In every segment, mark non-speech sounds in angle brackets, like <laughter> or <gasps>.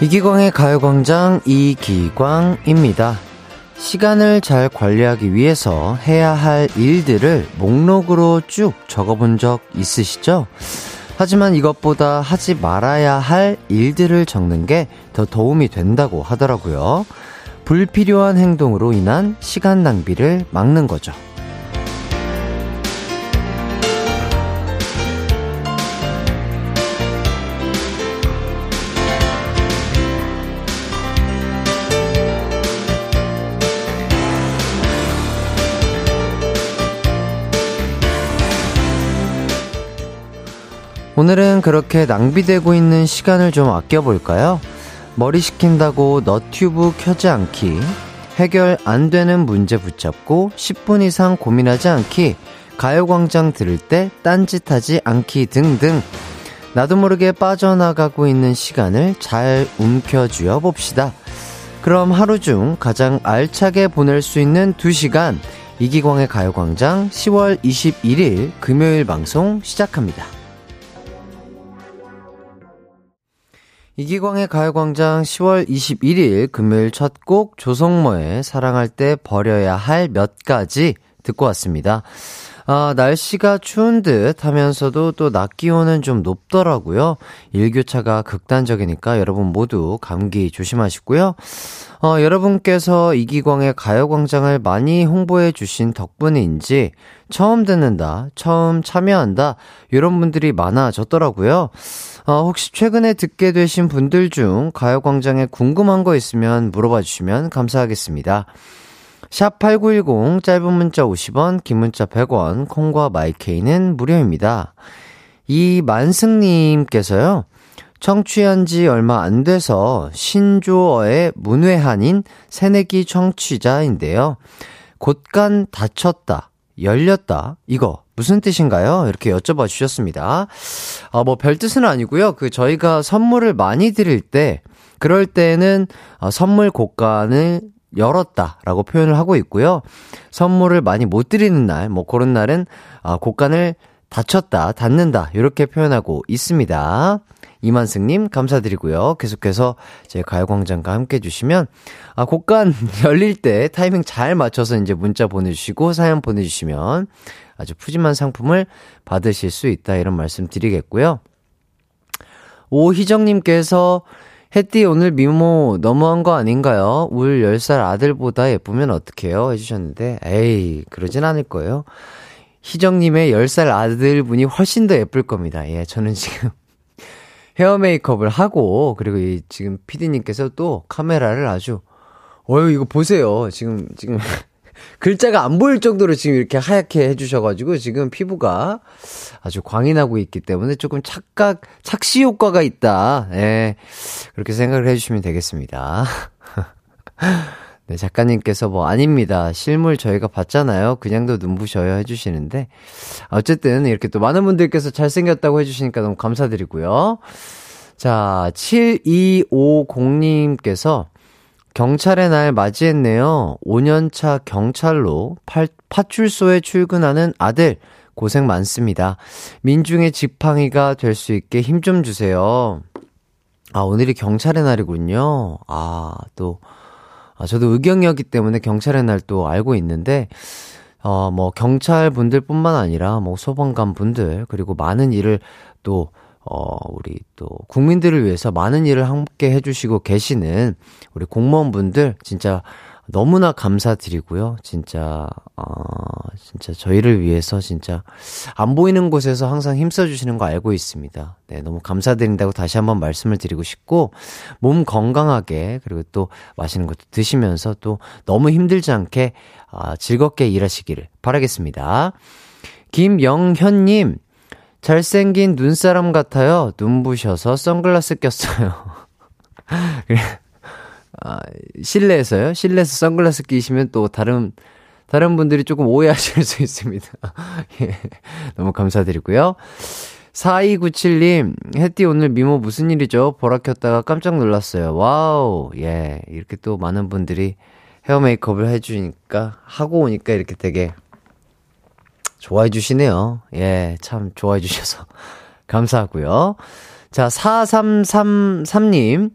이기광의 가요광장 이기광입니다. 시간을 잘 관리하기 위해서 해야 할 일들을 목록으로 쭉 적어본 적 있으시죠? 하지만 이것보다 하지 말아야 할 일들을 적는 게 더 도움이 된다고 하더라고요. 불필요한 행동으로 인한 시간 낭비를 막는 거죠. 오늘은 그렇게 낭비되고 있는 시간을 좀 아껴볼까요? 머리 식힌다고 너튜브 켜지 않기, 해결 안 되는 문제 붙잡고 10분 이상 고민하지 않기, 가요광장 들을 때 딴짓하지 않기 등등. 나도 모르게 빠져나가고 있는 시간을 잘 움켜쥐어 봅시다. 그럼 하루 중 가장 알차게 보낼 수 있는 2시간, 이기광의 가요광장 10월 21일 금요일 방송 시작합니다. 이기광의 가요광장 10월 21일 금요일 첫 곡 조성모의 사랑할 때 버려야 할 몇 가지 듣고 왔습니다. 아, 날씨가 추운 듯 하면서도 또 낮 기온은 좀 높더라고요. 일교차가 극단적이니까 여러분 모두 감기 조심하시고요. 어, 여러분께서 이기광의 가요광장을 많이 홍보해 주신 덕분인지 처음 듣는다, 처음 참여한다, 이런 분들이 많아졌더라고요. 어, 혹시 최근에 듣게 되신 분들 중 가요광장에 궁금한 거 있으면 물어봐 주시면 감사하겠습니다. 샵8910 짧은 문자 50원, 긴 문자 100원, 콩과 마이케이는 무료입니다. 이 만승님께서요, 청취한 지 얼마 안 돼서 신조어의 문외한인 새내기 청취자인데요. 곳간 닫혔다, 열렸다, 이거 무슨 뜻인가요? 이렇게 여쭤봐 주셨습니다. 아, 뭐 별 뜻은 아니고요. 그 저희가 선물을 많이 드릴 때, 그럴 때는 어, 선물 곳간을 열었다라고 표현을 하고 있고요. 선물을 많이 못 드리는 날, 뭐 그런 날은 아, 곡간을 닫혔다, 닫는다 이렇게 표현하고 있습니다. 이만승님 감사드리고요. 계속해서 제 가요광장과 함께 해주시면 아 곡간 <laughs> 열릴 때 타이밍 잘 맞춰서 이제 문자 보내주시고 사연 보내주시면 아주 푸짐한 상품을 받으실 수 있다 이런 말씀 드리겠고요. 오희정님께서 햇띠 오늘 미모 너무한 거 아닌가요? 울 10살 아들보다 예쁘면 어떡해요? 해주셨는데, 에이, 그러진 않을 거예요. 희정님의 10살 아들분이 훨씬 더 예쁠 겁니다. 예, 저는 지금 <laughs> 헤어 메이크업을 하고, 그리고 이 지금 피디님께서 또 카메라를 아주, 어유 이거 보세요. 지금, 지금. 글자가 안 보일 정도로 지금 이렇게 하얗게 해주셔가지고 지금 피부가 아주 광이 나고 있기 때문에 조금 착각, 착시 효과가 있다. 예. 그렇게 생각을 해주시면 되겠습니다. <laughs> 네, 작가님께서 뭐, 아닙니다. 실물 저희가 봤잖아요. 그냥도 눈부셔요. 해주시는데. 어쨌든 이렇게 또 많은 분들께서 잘생겼다고 해주시니까 너무 감사드리고요. 자, 7250님께서 경찰의 날 맞이했네요. 5년차 경찰로 팔, 파출소에 출근하는 아들. 고생 많습니다. 민중의 지팡이가 될 수 있게 힘 좀 주세요. 아, 오늘이 경찰의 날이군요. 아, 또, 아, 저도 의경이었기 때문에 경찰의 날 또 알고 있는데, 어, 뭐, 경찰 분들 뿐만 아니라, 뭐, 소방관 분들, 그리고 많은 일을 또, 어, 우리 또 국민들을 위해서 많은 일을 함께 해주시고 계시는 우리 공무원분들 진짜 너무나 감사드리고요. 진짜, 어, 진짜 저희를 위해서 진짜 안 보이는 곳에서 항상 힘써주시는 거 알고 있습니다. 네, 너무 감사드린다고 다시 한번 말씀을 드리고 싶고, 몸 건강하게, 그리고 또 맛있는 것도 드시면서 또 너무 힘들지 않게, 아, 즐겁게 일하시기를 바라겠습니다. 김영현님, 잘생긴 눈사람 같아요. 눈부셔서 선글라스 꼈어요. <laughs> 아, 실내에서요? 실내에서 선글라스 끼시면 또 다른, 다른 분들이 조금 오해하실 <laughs> 수 있습니다. <laughs> 예. 너무 감사드리고요. 4297님, 혜띠 오늘 미모 무슨 일이죠? 보라 켰다가 깜짝 놀랐어요. 와우, 예. 이렇게 또 많은 분들이 헤어 메이크업을 해주니까, 하고 오니까 이렇게 되게 좋아해 주시네요. 예, 참 좋아해 주셔서 <laughs> 감사하고요. 자, 4333님.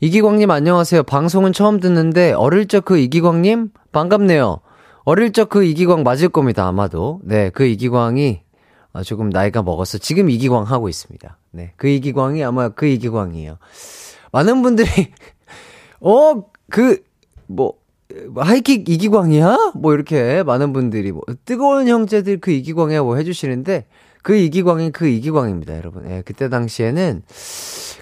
이기광님 안녕하세요. 방송은 처음 듣는데 어릴 적 그 이기광님 반갑네요. 어릴 적 그 이기광 맞을 겁니다. 아마도. 네, 그 이기광이 아, 조금 나이가 먹어서 지금 이기광 하고 있습니다. 네, 그 이기광이 아마 그 이기광이에요. 많은 분들이 <laughs> 어, 그 뭐 하이킥 이기광이야? 뭐 이렇게 많은 분들이 뭐 뜨거운 형제들 그 이기광이야 뭐 해주시는데 그 이기광이 그 이기광입니다, 여러분. 예, 그때 당시에는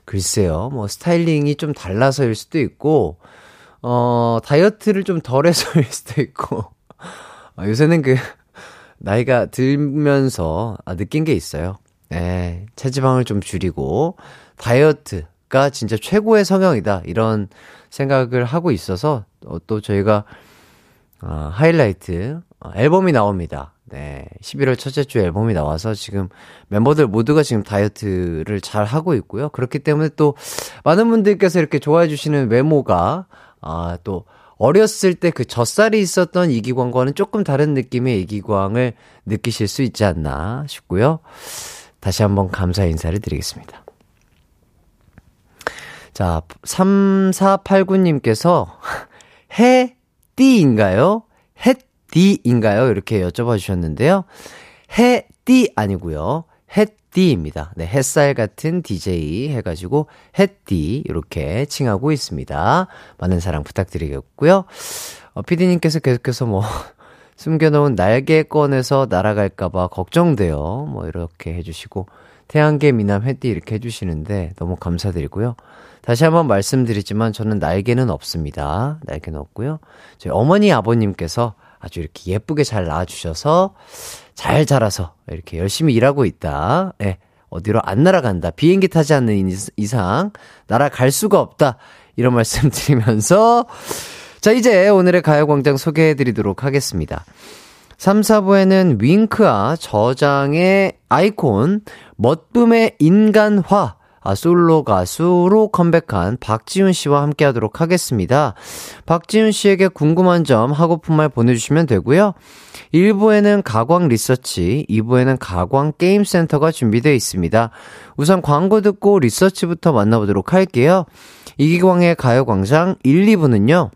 글쎄요, 뭐 스타일링이 좀 달라서일 수도 있고, 어, 다이어트를 좀 덜해서일 <laughs> 수도 있고, 아, 요새는 그, <laughs> 나이가 들면서 아, 느낀 게 있어요. 예, 체지방을 좀 줄이고, 다이어트가 진짜 최고의 성형이다. 이런 생각을 하고 있어서, 어, 또 저희가, 어, 하이라이트, 어, 앨범이 나옵니다. 네. 11월 첫째 주 앨범이 나와서 지금 멤버들 모두가 지금 다이어트를 잘 하고 있고요. 그렇기 때문에 또 많은 분들께서 이렇게 좋아해 주시는 외모가, 아, 또 어렸을 때 그 젖살이 있었던 이기광과는 조금 다른 느낌의 이기광을 느끼실 수 있지 않나 싶고요. 다시 한번 감사 인사를 드리겠습니다. 자, 3489님께서 <laughs> 해띠인가요? 햇띠인가요? 이렇게 여쭤봐 주셨는데요. 해띠 아니고요. 햇띠입니다. 네, 햇살 같은 DJ 해가지고 햇띠 이렇게 칭하고 있습니다. 많은 사랑 부탁드리겠고요. 어, 피디님께서 계속해서 뭐 <laughs> 숨겨놓은 날개 꺼내서 날아갈까봐 걱정돼요. 뭐 이렇게 해주시고 태양계 미남 햇띠 이렇게 해주시는데 너무 감사드리고요. 다시 한번 말씀드리지만 저는 날개는 없습니다. 날개는 없고요. 저희 어머니 아버님께서 아주 이렇게 예쁘게 잘 낳아주셔서 잘 자라서 이렇게 열심히 일하고 있다. 예. 어디로 안 날아간다. 비행기 타지 않는 이상 날아갈 수가 없다. 이런 말씀 드리면서 자, 이제 오늘의 가요광장 소개해 드리도록 하겠습니다. 3, 4부에는 윙크와 저장의 아이콘, 멋붐의 인간화, 아, 솔로 가수로 컴백한 박지훈 씨와 함께 하도록 하겠습니다. 박지훈 씨에게 궁금한 점, 하고픈 말 보내주시면 되고요. 1부에는 가광 리서치, 2부에는 가광 게임센터가 준비되어 있습니다. 우선 광고 듣고 리서치부터 만나보도록 할게요. 이기광의 가요광장 1, 2부는요.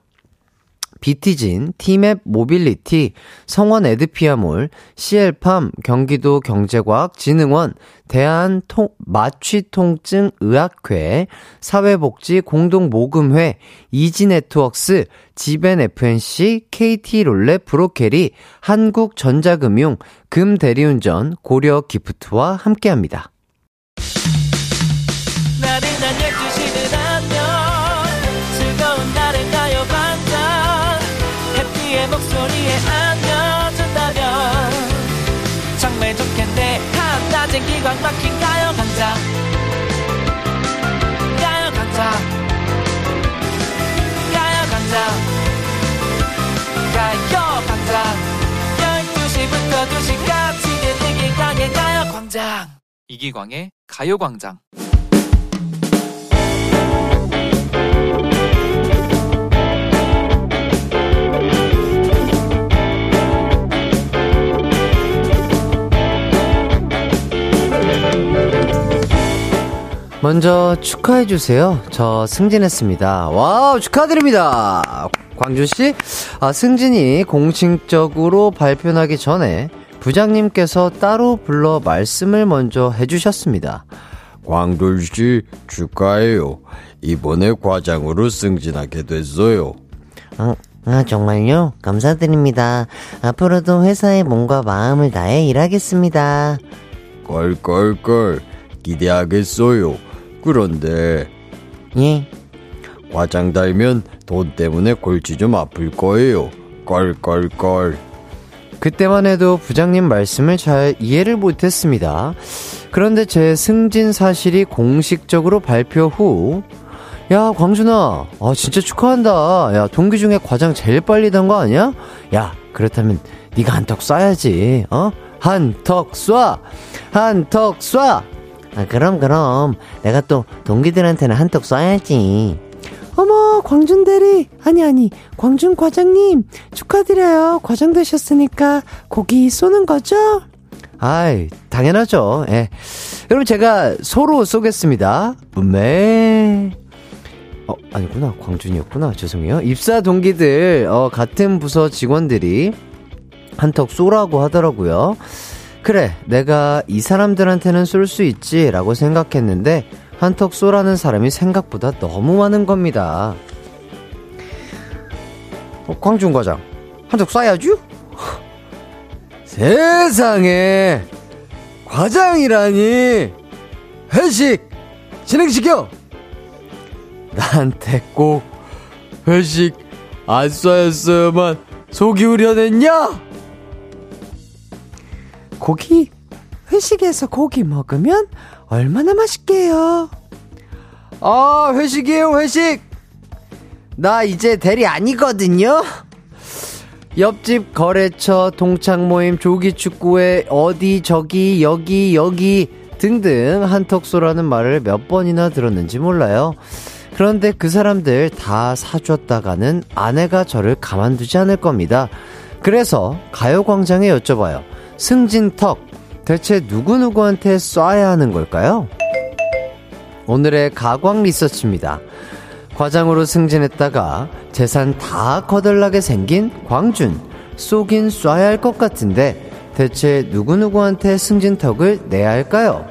비티진, 티맵 모빌리티, 성원 에드피아몰, CL팜, 경기도 경제과학진흥원, 대한 통, 마취통증 의학회, 사회복지 공동모금회, 이지네트웍스, 지벤 FNC, KT롤렛 브로케리, 한국전자금융, 금대리운전, 고려 기프트와 함께합니다. 가요광장 이기광의 가요광장 먼저 축하해 주세요. 저 승진했습니다. 와우, 축하드립니다. 광준 씨, 아, 승진이 공식적으로 발표하기 전에 부장님께서 따로 불러 말씀을 먼저 해주셨습니다. 광준씨, 축하해요. 이번에 과장으로 승진하게 됐어요. 아, 아, 정말요? 감사드립니다. 앞으로도 회사에 몸과 마음을 다해 일하겠습니다. 껄껄껄, 기대하겠어요. 그런데 예 과장 달면 돈 때문에 골치 좀 아플 거예요. 껄껄껄. 그때만 해도 부장님 말씀을 잘 이해를 못했습니다. 그런데 제 승진 사실이 공식적으로 발표 후, 야, 광준아, 아, 진짜 축하한다. 야, 동기 중에 과장 제일 빨리 단거 아니야? 야, 그렇다면 네가 한턱 쏴야지, 어? 한턱 쏴! 한턱 쏴! 아, 그럼, 그럼. 내가 또 동기들한테는 한턱 쏴야지. 어머, 광준 대리. 아니, 아니, 광준 과장님. 축하드려요. 과장 되셨으니까 고기 쏘는 거죠? 아이, 당연하죠. 예. 그럼 제가 소로 쏘겠습니다. 음메. 어, 아니구나. 광준이었구나. 죄송해요. 입사 동기들, 어, 같은 부서 직원들이 한턱 쏘라고 하더라고요. 그래, 내가 이 사람들한테는 쏠 수 있지, 라고 생각했는데, 한턱 쏘라는 사람이 생각보다 너무 많은 겁니다. 어, 광준 과장, 한턱 쏴야죠? <laughs> 세상에, 과장이라니, 회식, 진행시켜! 나한테 꼭 회식 안 쏴였어야만 속이 우려냈냐? 고기 회식에서 고기 먹으면 얼마나 맛있게요. 아 회식이에요 회식. 나 이제 대리 아니거든요. 옆집 거래처 동창 모임 조기 축구회 어디 저기 여기 여기 등등 한턱소라는 말을 몇 번이나 들었는지 몰라요. 그런데 그 사람들 다 사줬다가는 아내가 저를 가만두지 않을 겁니다. 그래서 가요광장에 여쭤봐요. 승진턱, 대체 누구누구한테 쏴야 하는 걸까요? 오늘의 가광 리서치입니다. 과장으로 승진했다가 재산 다 거덜나게 생긴 광준. 쏘긴 쏴야 할 것 같은데 대체 누구누구한테 승진턱을 내야 할까요?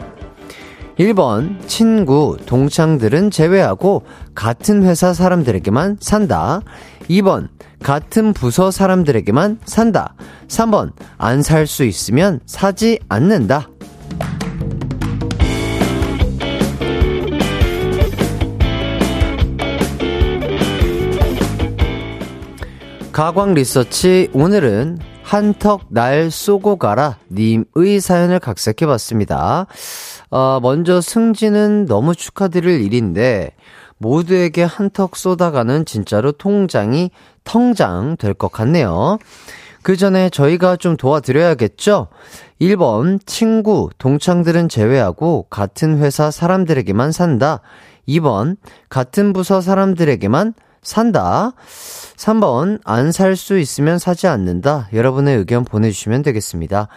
1번, 친구, 동창들은 제외하고 같은 회사 사람들에게만 산다. 2번, 같은 부서 사람들에게만 산다. 3번, 안 살 수 있으면 사지 않는다. 가광 리서치 오늘은 한턱 날 쏘고 가라 님의 사연을 각색해 봤습니다. 어, 먼저 승진은 너무 축하드릴 일인데 모두에게 한턱 쏟아가는 진짜로 통장이 텅장 될 것 같네요. 그 전에 저희가 좀 도와드려야겠죠? 1번, 친구, 동창들은 제외하고 같은 회사 사람들에게만 산다. 2번, 같은 부서 사람들에게만 산다. 3번, 안 살 수 있으면 사지 않는다. 여러분의 의견 보내주시면 되겠습니다.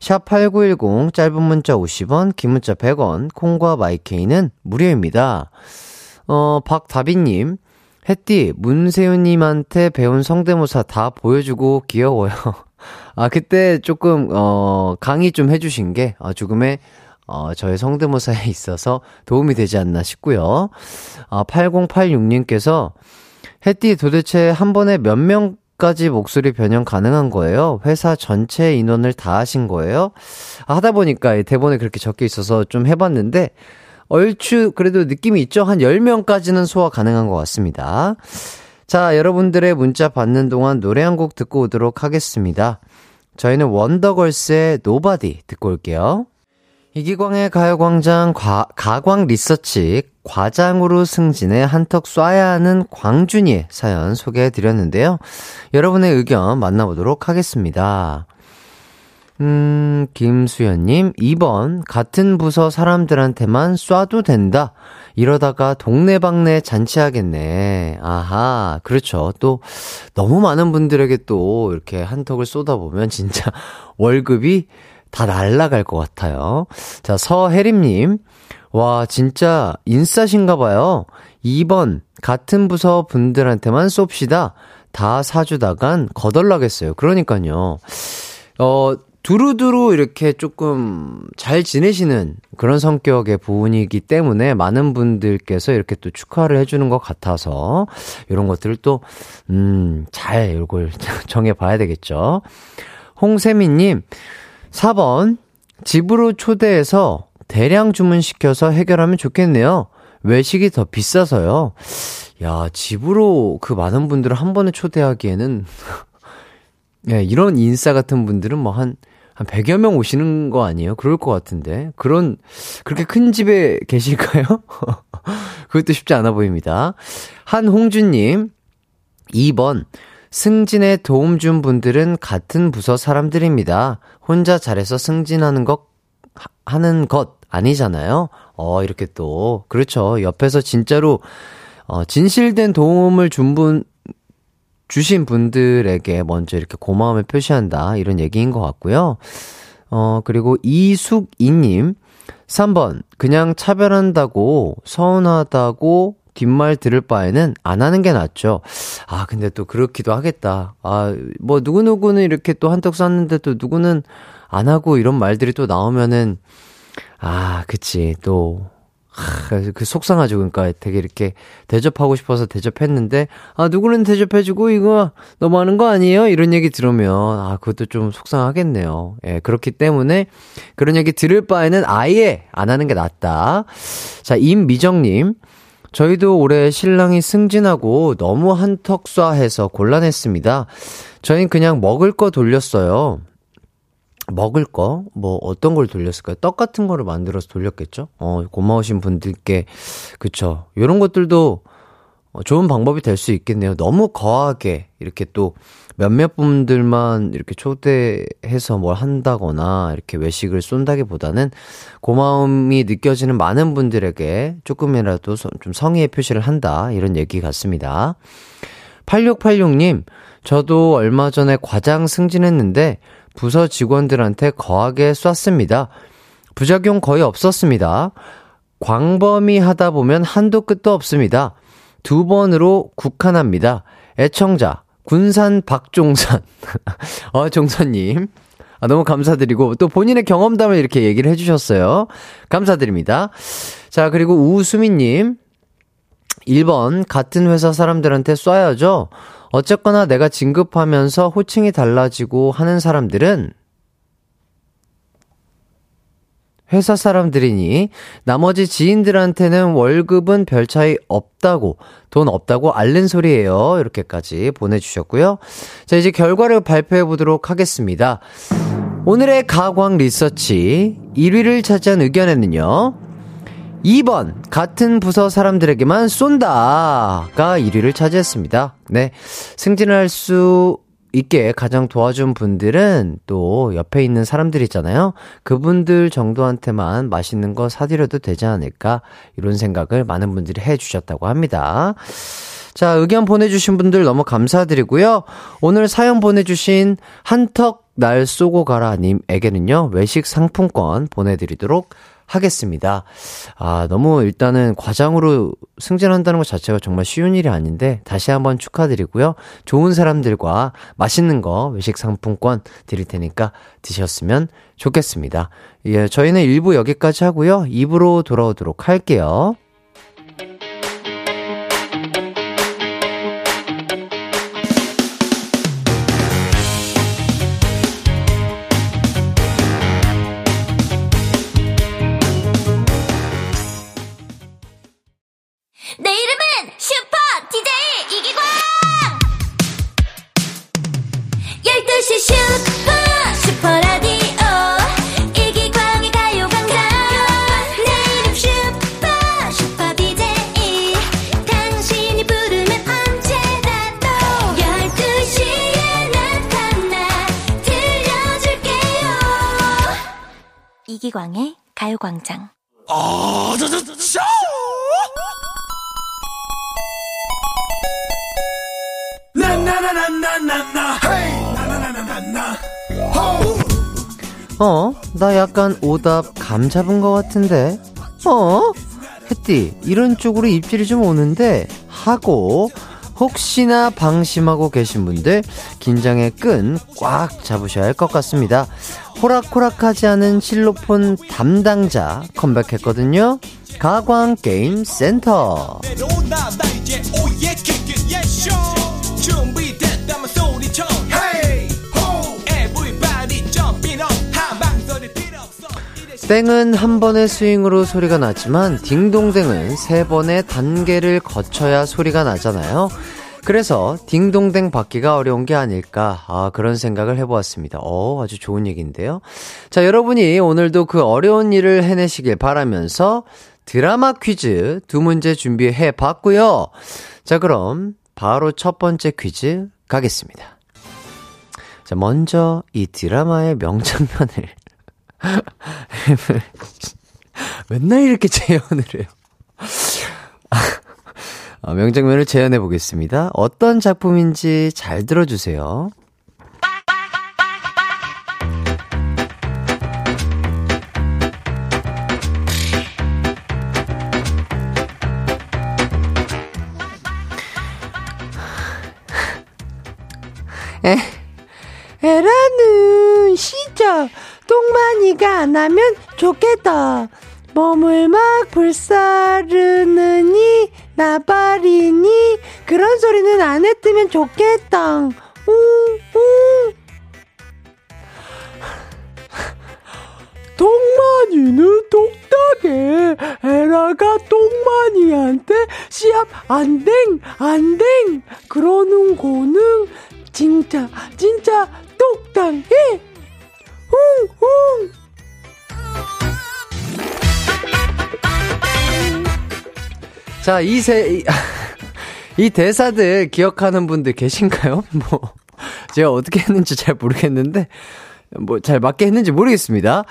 샵 8910, 짧은 문자 50원, 긴 문자 100원, 콩과 마이케이는 무료입니다. 어, 박다비님, 햇띠, 문세윤님한테 배운 성대모사 다 보여주고 귀여워요. <laughs> 아, 그때 조금, 어, 강의 좀 해주신 게, 어, 조금의, 어, 저의 성대모사에 <laughs> 있어서 도움이 되지 않나 싶고요. 아, 8086님께서, 햇띠 도대체 한 번에 몇 명까지 목소리 변형 가능한 거예요? 회사 전체 인원을 다 하신 거예요? 아, 하다 보니까 대본에 그렇게 적혀 있어서 좀 해봤는데, 얼추 그래도 느낌이 있죠? 한 10명까지는 소화 가능한 것 같습니다. 자, 여러분들의 문자 받는 동안 노래 한 곡 듣고 오도록 하겠습니다. 저희는 원더걸스의 Nobody 듣고 올게요. 이기광의 가요광장 과, 가광 리서치 과장으로 승진해 한턱 쏴야 하는 광준이의 사연 소개해 드렸는데요. 여러분의 의견 만나보도록 하겠습니다. 음, 김수연님, 2번, 같은 부서 사람들한테만 쏴도 된다. 이러다가 동네방네 잔치하겠네. 아하, 그렇죠. 또, 너무 많은 분들에게 또 이렇게 한턱을 쏟아보면 진짜 <laughs> 월급이 다 날라갈 것 같아요. 자, 서혜림님, 와, 진짜 인싸신가 봐요. 2번, 같은 부서 분들한테만 쏩시다. 다 사주다간 거덜나겠어요. 그러니까요. 어, 두루두루 이렇게 조금 잘 지내시는 그런 성격의 부분이기 때문에 많은 분들께서 이렇게 또 축하를 해주는 것 같아서 이런 것들을 또, 음, 잘 이걸 <laughs> 정해봐야 되겠죠. 홍세미님, 4번, 집으로 초대해서 대량 주문시켜서 해결하면 좋겠네요. 외식이 더 비싸서요. 야, 집으로 그 많은 분들을 한 번에 초대하기에는, <laughs> 예, 이런 인싸 같은 분들은 뭐 한, 한 100여 명 오시는 거 아니에요? 그럴 것 같은데. 그런, 그렇게 큰 집에 <laughs> 계실까요? <laughs> 그것도 쉽지 않아 보입니다. 한홍주님, 2번. 승진에 도움 준 분들은 같은 부서 사람들입니다. 혼자 잘해서 승진하는 것, 하는 것 아니잖아요? 어, 이렇게 또, 그렇죠. 옆에서 진짜로, 어, 진실된 도움을 준 분, 주신 분들에게 먼저 이렇게 고마움을 표시한다. 이런 얘기인 것 같고요. 어, 그리고 이숙이님. 3번, 그냥 차별한다고, 서운하다고 뒷말 들을 바에는 안 하는 게 낫죠. 아, 근데 또 그렇기도 하겠다. 아, 뭐, 누구누구는 이렇게 또 한턱 쐈는데 또 누구는 안 하고 이런 말들이 또 나오면은, 아, 그치. 또, 하, 그 속상하죠. 그러니까 되게 이렇게 대접하고 싶어서 대접했는데, 아, 누구는 대접해주고 이거 너무 하는 거 아니에요? 이런 얘기 들으면, 아, 그것도 좀 속상하겠네요. 예, 그렇기 때문에 그런 얘기 들을 바에는 아예 안 하는 게 낫다. 자, 임미정님. 저희도 올해 신랑이 승진하고 너무 한턱쏴해서 곤란했습니다. 저희는 그냥 먹을 거 돌렸어요. 먹을 거? 뭐, 어떤 걸 돌렸을까요? 떡 같은 거를 만들어서 돌렸겠죠? 어, 고마우신 분들께, 그쵸. 요런 것들도 좋은 방법이 될 수 있겠네요. 너무 거하게, 이렇게 또 몇몇 분들만 이렇게 초대해서 뭘 한다거나, 이렇게 외식을 쏜다기 보다는 고마움이 느껴지는 많은 분들에게 조금이라도 좀 성의의 표시를 한다. 이런 얘기 같습니다. 8686님, 저도 얼마 전에 과장 승진했는데, 부서 직원들한테 거하게 쐈습니다. 부작용 거의 없었습니다. 광범위 하다 보면 한도 끝도 없습니다. 두 번으로 국한합니다. 애청자, 군산 박종산. <laughs> 어, 종선님. 아, 너무 감사드리고, 또 본인의 경험담을 이렇게 얘기를 해주셨어요. 감사드립니다. 자, 그리고 우수미님. 1번, 같은 회사 사람들한테 쏴야죠. 어쨌거나 내가 진급하면서 호칭이 달라지고 하는 사람들은 회사 사람들이니 나머지 지인들한테는 월급은 별 차이 없다고 돈 없다고 알른 소리예요. 이렇게까지 보내주셨고요. 자 이제 결과를 발표해 보도록 하겠습니다. 오늘의 가광 리서치 1위를 차지한 의견에는요. 2번, 같은 부서 사람들에게만 쏜다가 1위를 차지했습니다. 네. 승진을 할수 있게 가장 도와준 분들은 또 옆에 있는 사람들 있잖아요. 그분들 정도한테만 맛있는 거 사드려도 되지 않을까. 이런 생각을 많은 분들이 해 주셨다고 합니다. 자, 의견 보내주신 분들 너무 감사드리고요. 오늘 사연 보내주신 한턱 날 쏘고 가라님에게는요, 외식 상품권 보내드리도록 하겠습니다. 아, 너무 일단은 과장으로 승진한다는 것 자체가 정말 쉬운 일이 아닌데 다시 한번 축하드리고요. 좋은 사람들과 맛있는 거 외식 상품권 드릴 테니까 드셨으면 좋겠습니다. 예, 저희는 1부 여기까지 하고요. 2부로 돌아오도록 할게요. 이기광의 가요광장. 아, 저, 저, 저, 저! 어? 나 약간 오답 감 잡은 것 같은데? 어? 햇띠, 이런 쪽으로 입질이 좀 오는데? 하고, 혹시나 방심하고 계신 분들, 긴장의 끈 꽉 잡으셔야 할 것 같습니다. 호락호락하지 않은 실로폰 담당자 컴백했거든요. 가광 게임 센터. 땡은 한 번의 스윙으로 소리가 나지만 딩동댕은 세 번의 단계를 거쳐야 소리가 나잖아요. 그래서 딩동댕 받기가 어려운 게 아닐까 아, 그런 생각을 해보았습니다. 어 아주 좋은 얘기인데요. 자 여러분이 오늘도 그 어려운 일을 해내시길 바라면서 드라마 퀴즈 두 문제 준비해 봤고요. 자 그럼 바로 첫 번째 퀴즈 가겠습니다. 자 먼저 이 드라마의 명장면을 <laughs> 맨날 이렇게 재현을 해요. 어, 명장면을 재현해 보겠습니다. 어떤 작품인지 잘 들어주세요. 에, 에라는 시저 똥마니가 안 하면 좋겠다. 몸을 막 불사르느니 나발이니 그런 소리는 안 했으면 좋겠다. 웅, 웅. 똥마니는 똑딱해. 에라가 똥마니한테 시합 안댕, 안댕. 그러는 거는 진짜, 진짜 똑딱해. 웅, 웅. 자, 이 세, 이, <laughs> 이 대사들 기억하는 분들 계신가요? <laughs> 뭐, 제가 어떻게 했는지 잘 모르겠는데, 뭐, 잘 맞게 했는지 모르겠습니다.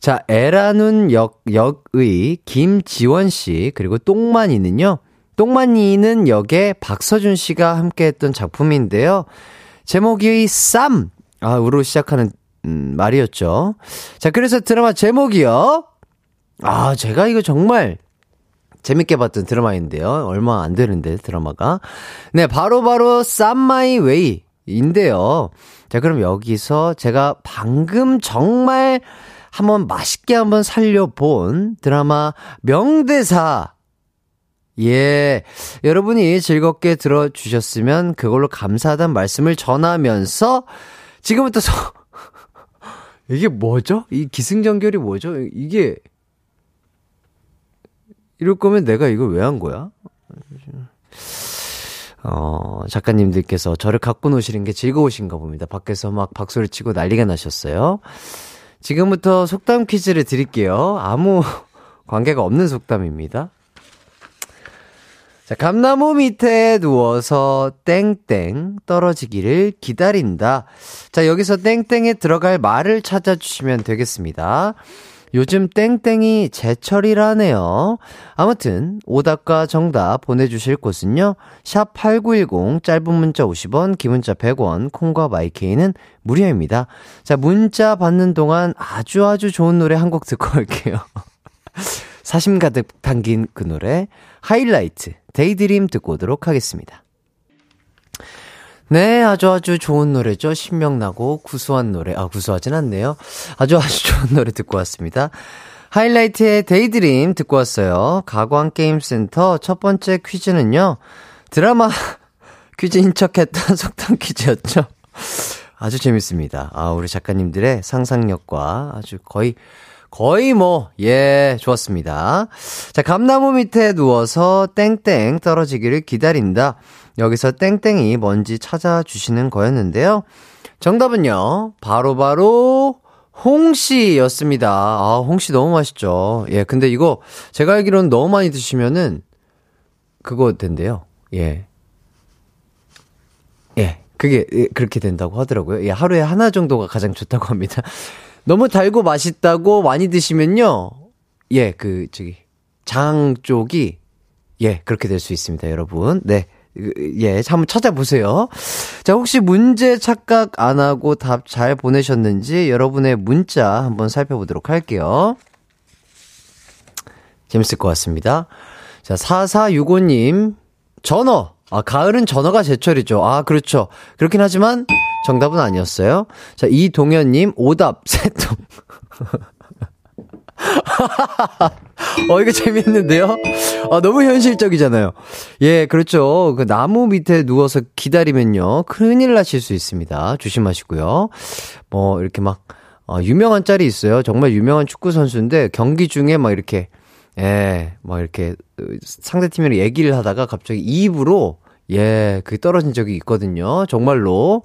자, 에라눈 역, 역의 김지원 씨, 그리고 똥만이는요, 똥만이는 역에 박서준 씨가 함께 했던 작품인데요. 제목이 쌈! 아, 우로 시작하는, 음, 말이었죠. 자, 그래서 드라마 제목이요. 아, 제가 이거 정말 재밌게 봤던 드라마인데요. 얼마 안 되는데, 드라마가. 네, 바로바로 쌈마이 웨이 인데요. 자, 그럼 여기서 제가 방금 정말 한번 맛있게 한번 살려본 드라마 명대사. 예. 여러분이 즐겁게 들어주셨으면 그걸로 감사하다는 말씀을 전하면서 지금부터 서, <laughs> 이게 뭐죠? 이 기승전결이 뭐죠? 이게 이럴 거면 내가 이걸 왜 한 거야? 어, 작가님들께서 저를 갖고 노시는 게 즐거우신가 봅니다. 밖에서 막 박수를 치고 난리가 나셨어요. 지금부터 속담 퀴즈를 드릴게요. 아무 <laughs> 관계가 없는 속담입니다. 자, 감나무 밑에 누워서 땡땡 떨어지기를 기다린다. 자, 여기서 땡땡에 들어갈 말을 찾아주시면 되겠습니다. 요즘 땡땡이 제철이라네요. 아무튼 오답과 정답 보내주실 곳은요. 샵 8910 짧은 문자 50원 긴 문자 100원 콩과 마이케이는 무료입니다. 자 문자 받는 동안 아주 아주 좋은 노래 한 곡 듣고 올게요. <laughs> 사심 가득 담긴 그 노래 하이라이트 Daydream 듣고 오도록 하겠습니다. 네, 아주 아주 좋은 노래죠. 신명나고 구수한 노래. 아, 구수하진 않네요. 아주 아주 <laughs> 좋은 노래 듣고 왔습니다. 하이라이트의 Daydream 듣고 왔어요. 가광게임센터 첫 번째 퀴즈는요. 드라마 <laughs> 퀴즈인 척 했던 속담 퀴즈였죠. 아주 재밌습니다. 아, 우리 작가님들의 상상력과 아주 거의 거의 뭐, 예, 좋았습니다. 자, 감나무 밑에 누워서 땡땡 떨어지기를 기다린다. 여기서 땡땡이 뭔지 찾아주시는 거였는데요. 정답은요, 바로바로, 바로 홍씨였습니다. 아, 홍씨 너무 맛있죠. 예, 근데 이거, 제가 알기로는 너무 많이 드시면은, 그거 된대요. 예. 예, 그게, 예, 그렇게 된다고 하더라고요. 예, 하루에 하나 정도가 가장 좋다고 합니다. <laughs> 너무 달고 맛있다고 많이 드시면요. 예, 그, 저기, 장 쪽이, 예, 그렇게 될 수 있습니다, 여러분. 네. 예, 한번 찾아보세요. 자, 혹시 문제 착각 안 하고 답 잘 보내셨는지 여러분의 문자 한번 살펴보도록 할게요. 재밌을 것 같습니다. 자, 4465님, 전어. 아, 가을은 전어가 제철이죠. 아, 그렇죠. 그렇긴 하지만 정답은 아니었어요. 자, 이동현님, 오답, <laughs> 새통. <laughs> 어, 이거 재밌는데요? 아, 너무 현실적이잖아요. 예, 그렇죠. 그 나무 밑에 누워서 기다리면요. 큰일 나실 수 있습니다. 조심하시고요. 뭐, 이렇게 막, 어, 유명한 짤이 있어요. 정말 유명한 축구선수인데, 경기 중에 막 이렇게, 예, 막 이렇게 상대팀이랑 얘기를 하다가 갑자기 입으로, 예, 그 떨어진 적이 있거든요. 정말로.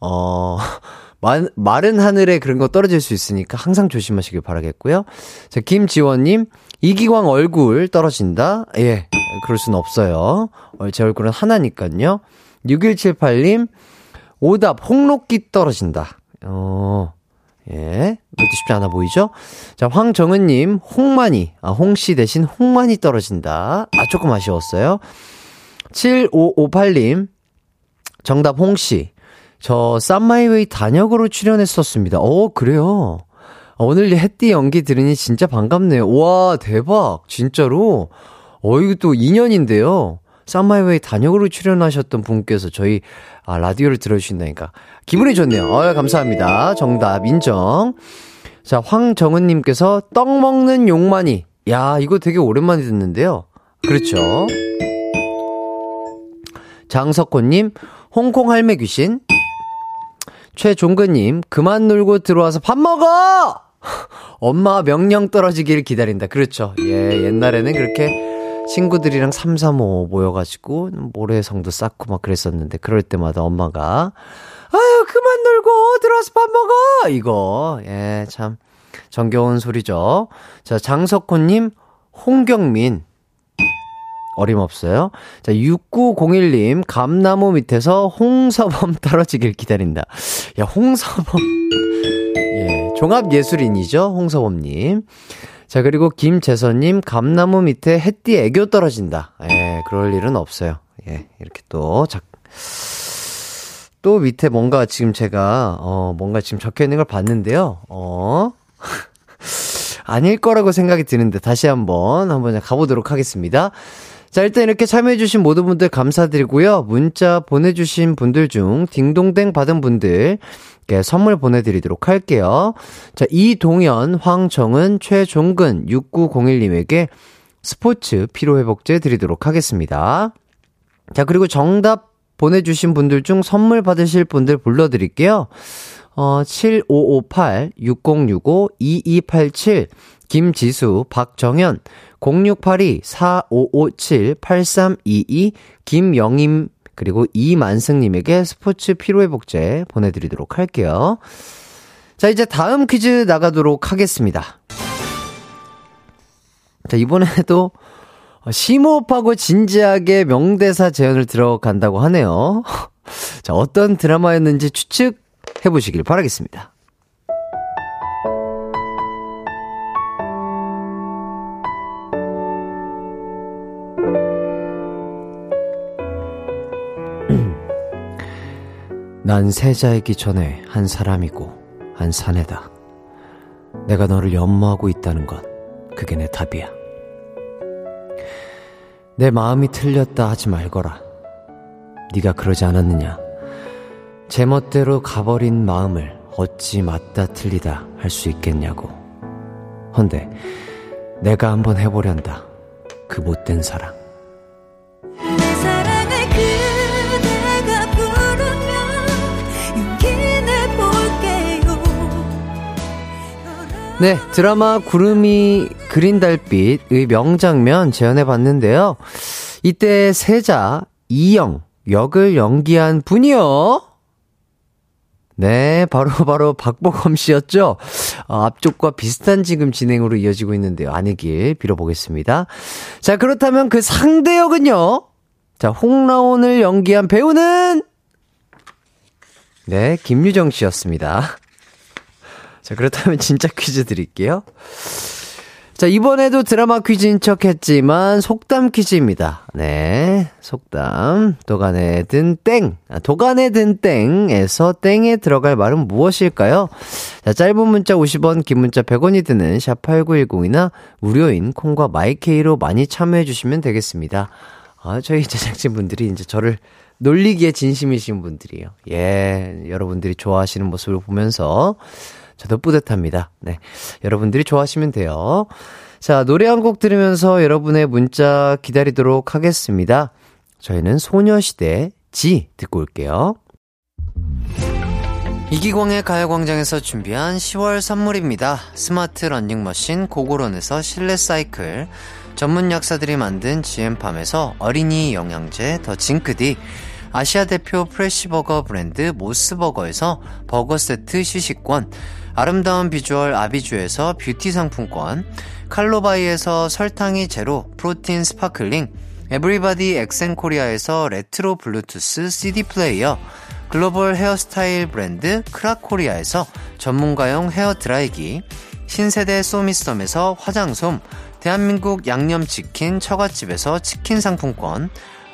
어, 마, 마른 하늘에 그런 거 떨어질 수 있으니까 항상 조심하시길 바라겠고요. 자, 김지원님, 이기광 얼굴 떨어진다? 예, 그럴 순 없어요. 어, 제 얼굴은 하나니까요. 6178님, 오답, 홍록기 떨어진다. 어, 예, 그것도 쉽지 않아 보이죠? 자, 황정은님, 홍만이, 아, 홍씨 대신 홍만이 떨어진다. 아, 조금 아쉬웠어요. 7558님, 정답 홍씨. 저 쌈마이웨이 단역으로 출연했었습니다. 어, 그래요. 오늘 햇띠 연기 들으니 진짜 반갑네요. 와, 대박. 진짜로. 어, 이거 또 2년인데요. 썸마이웨이 단역으로 출연하셨던 분께서 저희 아, 라디오를 들어주신다니까. 기분이 좋네요. 어, 감사합니다. 정답 인정. 자, 황정은님께서 떡 먹는 용만이. 야, 이거 되게 오랜만에 듣는데요. 그렇죠. 장석호님, 홍콩 할매 귀신. 최종근님, 그만 놀고 들어와서 밥 먹어! <laughs> 엄마 명령 떨어지기를 기다린다. 그렇죠. 예, 옛날에는 그렇게 친구들이랑 삼삼오오 모여가지고 모래성도 쌓고 막 그랬었는데 그럴 때마다 엄마가 아유 그만 놀고 들어와서 밥 먹어 이거 예 참 정겨운 소리죠. 자 장석호님 홍경민 어림없어요. 자, 6901님, 감나무 밑에서 홍서범 <laughs> 떨어지길 기다린다. 야, 홍서범. 예, 종합예술인이죠, 홍서범님. 자, 그리고 김재선님, 감나무 밑에 햇띠 애교 떨어진다. 예, 그럴 일은 없어요. 예, 이렇게 또, 작, 또 밑에 뭔가 지금 제가, 어, 뭔가 지금 적혀 있는 걸 봤는데요. 어, <laughs> 아닐 거라고 생각이 드는데 다시 한번, 한번 가보도록 하겠습니다. 자, 일단 이렇게 참여해주신 모든 분들 감사드리고요. 문자 보내주신 분들 중 딩동댕 받은 분들, 께 선물 보내드리도록 할게요. 자, 이동현, 황정은, 최종근, 6901님에게 스포츠 피로회복제 드리도록 하겠습니다. 자, 그리고 정답 보내주신 분들 중 선물 받으실 분들 불러드릴게요. 어, 7558, 6065, 2287, 김지수, 박정현, 0682-4557-8322 김영임 그리고 이만승님에게 스포츠 피로회복제 보내드리도록 할게요. 자, 이제 다음 퀴즈 나가도록 하겠습니다. 자, 이번에도 심호흡하고 진지하게 명대사 재현을 들어간다고 하네요. 자, 어떤 드라마였는지 추측해 보시길 바라겠습니다. 난 세자이기 전에 한 사람이고 한 사내다. 내가 너를 연모하고 있다는 것, 그게 내 답이야. 내 마음이 틀렸다 하지 말거라. 네가 그러지 않았느냐? 제멋대로 가버린 마음을 어찌 맞다 틀리다 할 수 있겠냐고. 헌데 내가 한번 해보련다. 그 못된 사랑. 네, 드라마 구름이 그린 달빛의 명장면 재현해 봤는데요. 이때 세자 이영 역을 연기한 분이요. 네, 바로 바로 박보검 씨였죠. 어, 앞쪽과 비슷한 지금 진행으로 이어지고 있는데요. 아니길 빌어보겠습니다. 자, 그렇다면 그 상대 역은요. 자, 홍라온을 연기한 배우는 네, 김유정 씨였습니다. 자, 그렇다면 <laughs> 진짜 퀴즈 드릴게요. 자, 이번에도 드라마 퀴즈인 척 했지만, 속담 퀴즈입니다. 네, 속담. 독 안에 든 땡. 아, 독 안에 든 땡에서 땡에 들어갈 말은 무엇일까요? 자, 짧은 문자 50원, 긴 문자 100원이 드는 샵8910이나 무료인 콩과 마이케이로 많이 참여해주시면 되겠습니다. 아, 저희 제작진분들이 이제 저를 놀리기에 진심이신 분들이에요. 예, 여러분들이 좋아하시는 모습을 보면서 저도 뿌듯합니다. 네. 여러분들이 좋아하시면 돼요. 자, 노래 한 곡 들으면서 여러분의 문자 기다리도록 하겠습니다. 저희는 소녀시대 지 듣고 올게요. 이기광의 가요광장에서 준비한 10월 선물입니다. 스마트 러닝머신 고고론에서 실내 사이클, 전문 약사들이 만든 GM팜에서 어린이 영양제 더 징크디, 아시아 대표 프레시버거 브랜드 모스버거에서 버거 세트 시식권, 아름다운 비주얼 아비주에서 뷰티 상품권, 칼로바이에서 설탕이 제로 프로틴 스파클링, 에브리바디 엑센코리아에서 레트로 블루투스 CD 플레이어, 글로벌 헤어스타일 브랜드 크라코리아에서 전문가용 헤어 드라이기, 신세대 소미썸에서 화장솜, 대한민국 양념치킨 처갓집에서 치킨 상품권,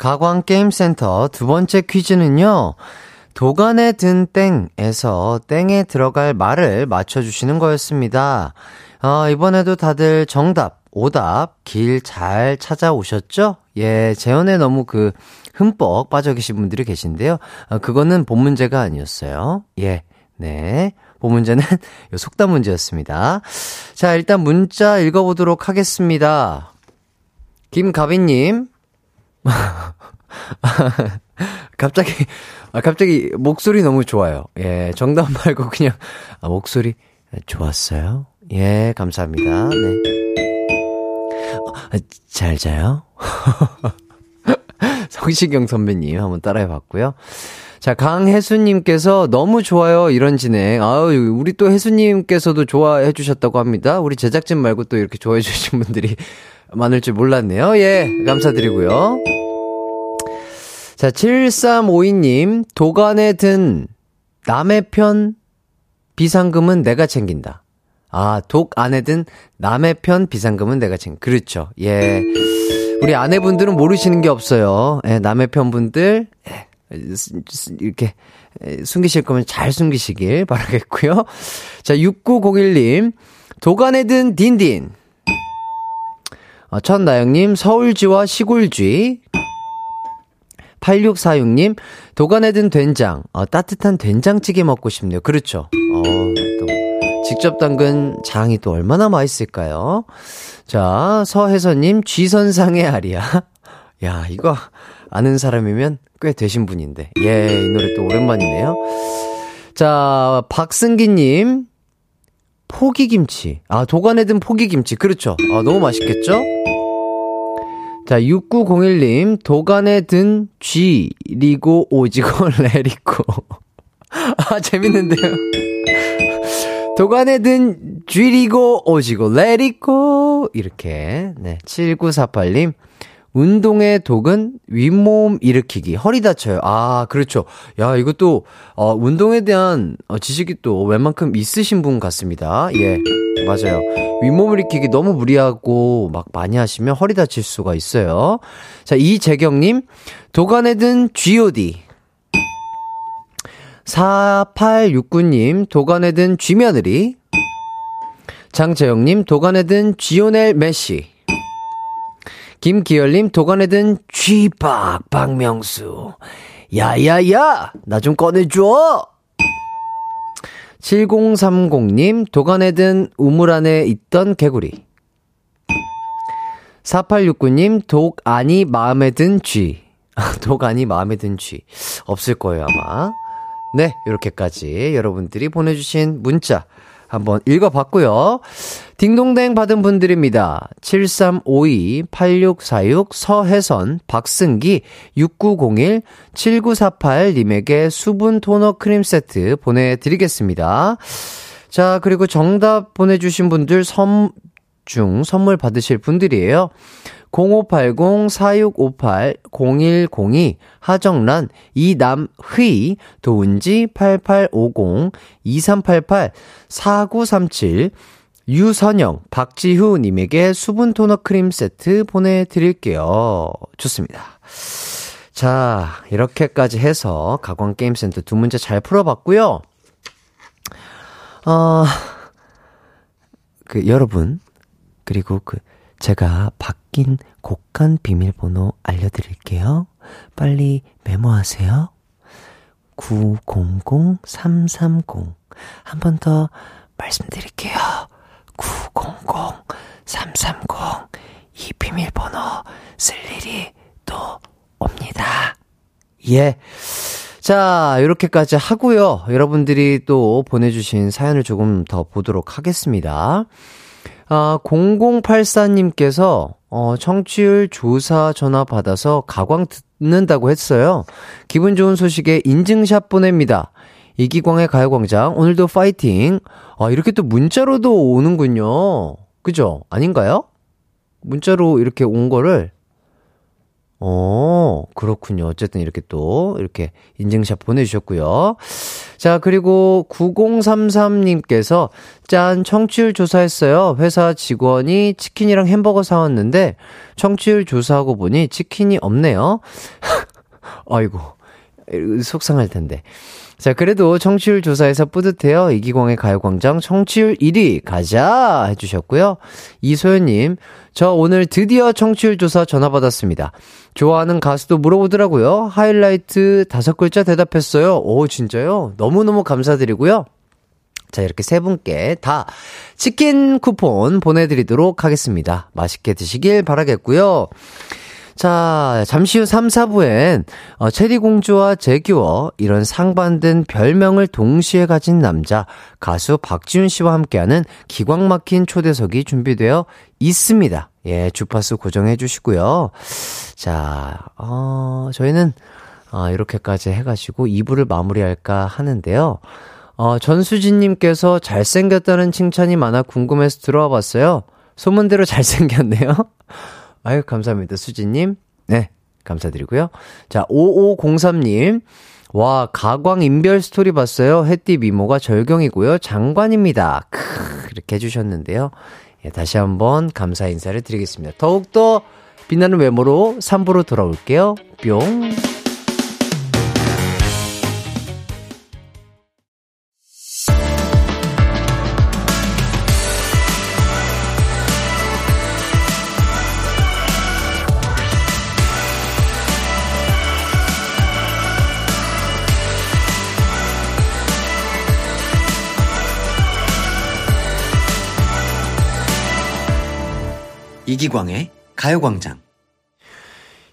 가광 게임센터 두 번째 퀴즈는요. 독 안에 든 땡에서 땡에 들어갈 말을 맞춰주시는 거였습니다. 어, 이번에도 다들 정답, 오답, 길 잘 찾아오셨죠? 예, 재연에 너무 그 흠뻑 빠져 계신 분들이 계신데요. 어, 그거는 본 문제가 아니었어요. 예, 네. 본 문제는 <laughs> 요 속담 문제였습니다. 자, 일단 문자 읽어보도록 하겠습니다. 김가빈님. <laughs> 갑자기, 아, 갑자기 목소리 너무 좋아요. 예, 정답 말고 그냥, 아, 목소리 좋았어요. 예, 감사합니다. 네. 어, 잘 자요? <laughs> 성시경 선배님 한번 따라해 봤고요. 자, 강혜수님께서 너무 좋아요, 이런 진행. 아유, 우리 또 혜수님께서도 좋아해 주셨다고 합니다. 우리 제작진 말고 또 이렇게 좋아해 주신 분들이 많을 줄 몰랐네요. 예, 감사드리고요. 자, 7352님, 도관에 든 남의 편 비상금은 내가 챙긴다. 아, 독 안에 든 남의 편 비상금은 내가 챙, 그렇죠. 예. 우리 아내분들은 모르시는 게 없어요. 예, 남의 편 분들, 예, 이렇게 숨기실 거면 잘 숨기시길 바라겠고요. 자, 6901님. 도간에 든 딘딘. 어, 천나영님, 서울쥐와 시골쥐. 8646님, 도간에 든 된장. 어, 따뜻한 된장찌개 먹고 싶네요. 그렇죠. 어, 또, 직접 담근 장이 또 얼마나 맛있을까요? 자, 서혜선님, 쥐선상의 아리야. <laughs> 야, 이거 아는 사람이면 꽤 되신 분인데. 예, 이 노래 또 오랜만이네요. 자, 박승기님, 포기김치. 아, 도간에 든 포기김치. 그렇죠. 아, 너무 맛있겠죠? 자, 6901님, 도간에 <laughs> <laughs> <laughs> 든 쥐, 리고, 오지고, 레리고. 아, 재밌는데요? 도간에 든 쥐 리고, 오지고, 레리고. 이렇게. 네. 7948님, 운동의 독은 윗몸 일으키기, 허리 다쳐요. 아, 그렇죠. 야, 이것도, 어, 운동에 대한 어, 지식이 또 웬만큼 있으신 분 같습니다. 예, 맞아요. 윗몸 일으키기 너무 무리하고 막 많이 하시면 허리 다칠 수가 있어요. 자, 이재경님, 도간에 든 GOD. 4869님, 도간에 든 쥐며느리. 장재영님, 도간에 든 지오넬 메시. 김기열님, 도관에 든 쥐박, 박명수. 야야야! 나 좀 꺼내줘! 7030님, 도관에 든 우물 안에 있던 개구리. 4869님, 독 안이 마음에 든 쥐. 독 안이 마음에 든 쥐. 없을 거예요, 아마. 네, 이렇게까지 여러분들이 보내주신 문자 한번 읽어봤고요. 딩동댕 받은 분들입니다. 7352-8646 서혜선, 박승기, 6901, 7948님에게 수분 토너 크림 세트 보내드리겠습니다. 자, 그리고 정답 보내주신 분들 섬, 중 선물 받으실 분들이에요. 0580-4658-0102 하정란 이남휘 도은지 8850 2388 4937 유선영 박지후 님에게 수분 토너 크림 세트 보내드릴게요. 좋습니다. 자, 이렇게까지 해서 가광 게임센터 두 문제 잘 풀어봤고요. 어, 그, 여러분, 그리고 그, 제가 바뀐 곡간 비밀번호 알려드릴게요. 빨리 메모하세요. 900330. 한 번 더 말씀드릴게요. 900330. 이 비밀번호 쓸 일이 또 옵니다. 예. 자, 이렇게까지 하고요. 여러분들이 또 보내주신 사연을 조금 더 보도록 하겠습니다. 아, 0084님께서, 어, 청취율 조사 전화 받아서 가광 듣는다고 했어요. 기분 좋은 소식에 인증샷 보냅니다. 이기광의 가요광장, 오늘도 파이팅! 아, 이렇게 또 문자로도 오는군요. 그죠? 아닌가요? 문자로 이렇게 온 거를 어, 그렇군요. 어쨌든 이렇게 또, 이렇게 인증샷 보내주셨고요. 자, 그리고 9033님께서, 짠, 청취율 조사했어요. 회사 직원이 치킨이랑 햄버거 사왔는데, 청취율 조사하고 보니 치킨이 없네요. <laughs> 아이고, 속상할 텐데. 자, 그래도 청취율 조사에서 뿌듯해요. 이기광의 가요광장 청취율 1위 가자 해주셨고요. 이소연님, 저 오늘 드디어 청취율 조사 전화 받았습니다. 좋아하는 가수도 물어보더라고요. 하이라이트 다섯 글자 대답했어요. 오, 진짜요? 너무너무 감사드리고요. 자, 이렇게 세 분께 다 치킨 쿠폰 보내드리도록 하겠습니다. 맛있게 드시길 바라겠고요. 자, 잠시 후 3, 4부엔 어, 체리공주와 재규어 이런 상반된 별명을 동시에 가진 남자 가수 박지훈 씨와 함께하는 기광 막힌 초대석이 준비되어 있습니다. 예, 주파수 고정해 주시고요. 자, 어, 저희는 어, 이렇게까지 해가지고 2부를 마무리할까 하는데요. 어, 전수진님께서 잘생겼다는 칭찬이 많아 궁금해서 들어와 봤어요. 소문대로 잘생겼네요. 아유, 감사합니다. 수지님. 네, 감사드리고요. 자, 5503님. 와, 가광 인별 스토리 봤어요. 햇띠 미모가 절경이고요. 장관입니다. 크, 이렇게 해주셨는데요. 예, 다시 한번 감사 인사를 드리겠습니다. 더욱더 빛나는 외모로 3부로 돌아올게요. 뿅. 이기광의 가요광장.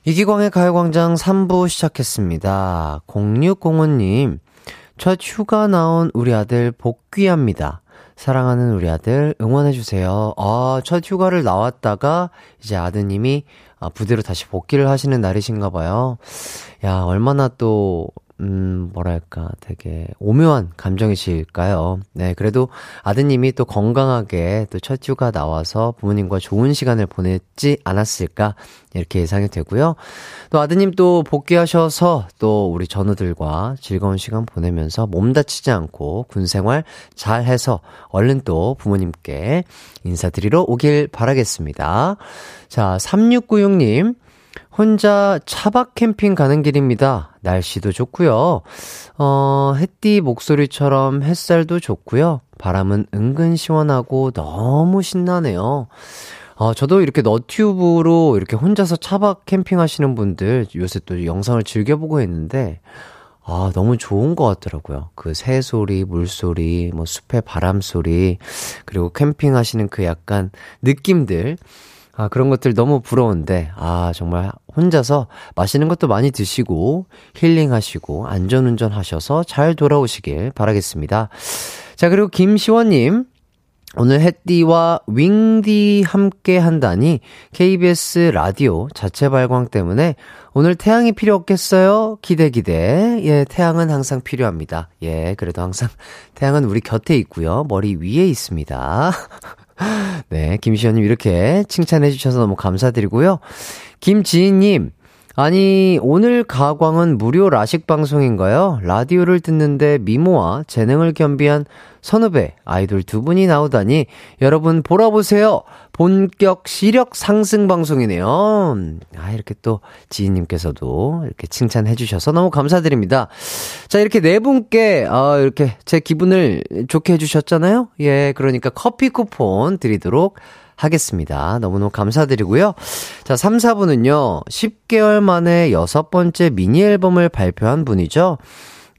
이기광의 가요광장 3부 시작했습니다. 0605님, 첫 휴가 나온 우리 아들 복귀합니다. 사랑하는 우리 아들 응원해주세요. 아, 첫 휴가를 나왔다가 이제 아드님이 아, 부대로 다시 복귀를 하시는 날이신가 봐요. 야, 얼마나 또 음, 뭐랄까, 되게 오묘한 감정이실까요? 네, 그래도 아드님이 또 건강하게 또 첫 휴가 나와서 부모님과 좋은 시간을 보냈지 않았을까, 이렇게 예상이 되고요. 또 아드님 또 복귀하셔서 또 우리 전우들과 즐거운 시간 보내면서 몸 다치지 않고 군 생활 잘 해서 얼른 또 부모님께 인사드리러 오길 바라겠습니다. 자, 3696님. 혼자 차박 캠핑 가는 길입니다. 날씨도 좋고요. 어, 햇띠 목소리처럼 햇살도 좋고요. 바람은 은근 시원하고 너무 신나네요. 어, 저도 이렇게 너튜브로 이렇게 혼자서 차박 캠핑 하시는 분들 요새 또 영상을 즐겨보고 있는데, 아, 너무 좋은 것 같더라고요. 그 새소리, 물소리, 뭐 숲의 바람소리, 그리고 캠핑 하시는 그 약간 느낌들. 아, 그런 것들 너무 부러운데, 아, 정말 혼자서 맛있는 것도 많이 드시고, 힐링하시고, 안전운전 하셔서 잘 돌아오시길 바라겠습니다. 자, 그리고 김시원님, 오늘 햇띠와 윙디 함께 한다니 KBS 라디오 자체 발광 때문에 오늘 태양이 필요 없겠어요? 기대 기대. 예, 태양은 항상 필요합니다. 예, 그래도 항상 <laughs> 태양은 우리 곁에 있고요. 머리 위에 있습니다. <laughs> 네, 김시현님 이렇게 칭찬해 주셔서 너무 감사드리고요. 김지인님, 아니, 오늘 가광은 무료 라식 방송인가요? 라디오를 듣는데 미모와 재능을 겸비한 선후배 아이돌 두 분이 나오다니 여러분 보라 보세요. 본격 시력 상승 방송이네요. 아, 이렇게 또 지인님께서도 이렇게 칭찬해 주셔서 너무 감사드립니다. 자, 이렇게 네 분께 어, 이렇게 제 기분을 좋게 해 주셨잖아요. 예, 그러니까 커피 쿠폰 드리도록 하겠습니다. 너무너무 감사드리고요. 자, 3, 4분은요, 10개월 만에 여섯 번째 미니 앨범을 발표한 분이죠.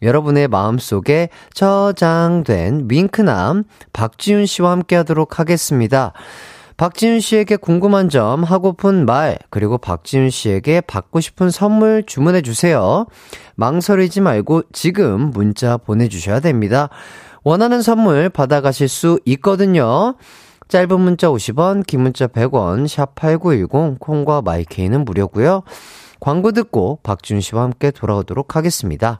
여러분의 마음속에 저장된 윙크남 박지윤 씨와 함께 하도록 하겠습니다. 박지윤 씨에게 궁금한 점, 하고픈 말, 그리고 박지윤 씨에게 받고 싶은 선물 주문해 주세요. 망설이지 말고 지금 문자 보내주셔야 됩니다. 원하는 선물 받아가실 수 있거든요. 짧은 문자 50원, 긴 문자 100원, 샵8910, 콩과 마이케이는 무료고요 광고 듣고 박준 씨와 함께 돌아오도록 하겠습니다.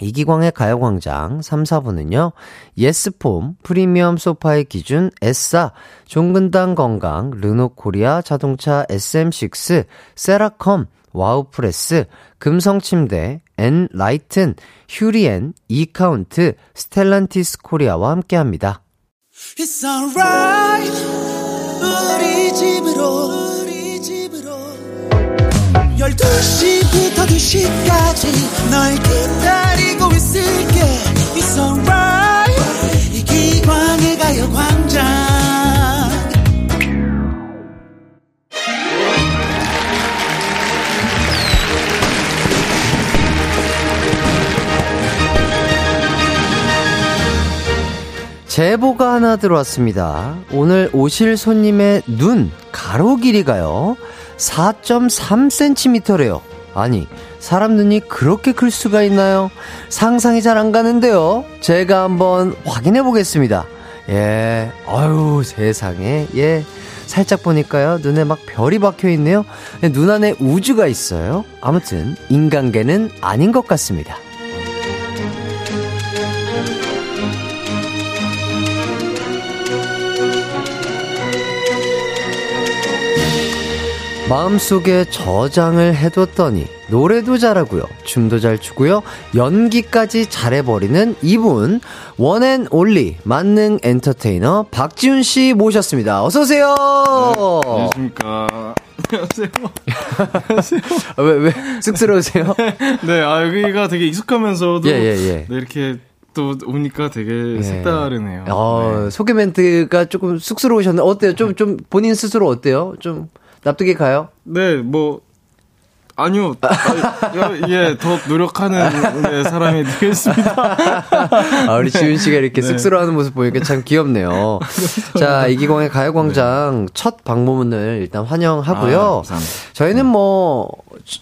이기광의 가요광장 3, 4부는요, 예스폼, 프리미엄 소파의 기준, 에싸, 종근당 건강, 르노 코리아 자동차 SM6, 세라컴, 와우프레스, 금성침대, 엔 라이튼, 휴리엔, 이카운트, 스텔란티스 코리아와 함께 합니다. It's alright 우리 집으로 12시부터 2시까지 널 기다리고 있을게 It's alright 이기광의 가요광장 제보가 하나 들어왔습니다. 오늘 오실 손님의 눈 가로 길이가요. 4.3cm래요. 아니, 사람 눈이 그렇게 클 수가 있나요? 상상이 잘 안 가는데요. 제가 한번 확인해 보겠습니다. 예, 아유, 세상에. 예. 살짝 보니까요, 눈에 막 별이 박혀 있네요. 눈 안에 우주가 있어요. 아무튼, 인간계는 아닌 것 같습니다. 마음속에 저장을 해뒀더니 노래도 잘하고요. 춤도 잘 추고요. 연기까지 잘해버리는 이분 one and only 만능 엔터테이너 박지훈 씨 모셨습니다. 어서 오세요. 네, 안녕하십니까. 안녕하세요. 안녕하세요. <laughs> 아, 왜, 왜 쑥스러우세요? <laughs> 네, 아 여기가 되게 익숙하면서도 예, 예, 예. 네, 이렇게 또 오니까 되게 예. 색다르네요. 어, 네. 소개 멘트가 조금 쑥스러우셨는데 어때요? 좀, 좀 본인 스스로 어때요? 좀 납득이 가요? 네, 뭐 아니요, 아, 예, 더 노력하는 네, 사람이 되겠습니다. 아, 우리 지훈 씨가 이렇게 네. 쑥스러워하는 모습 보니까 참 귀엽네요. 자, 이기광의 가요광장 첫 방문을 일단 환영하고요. 아. 저희는 뭐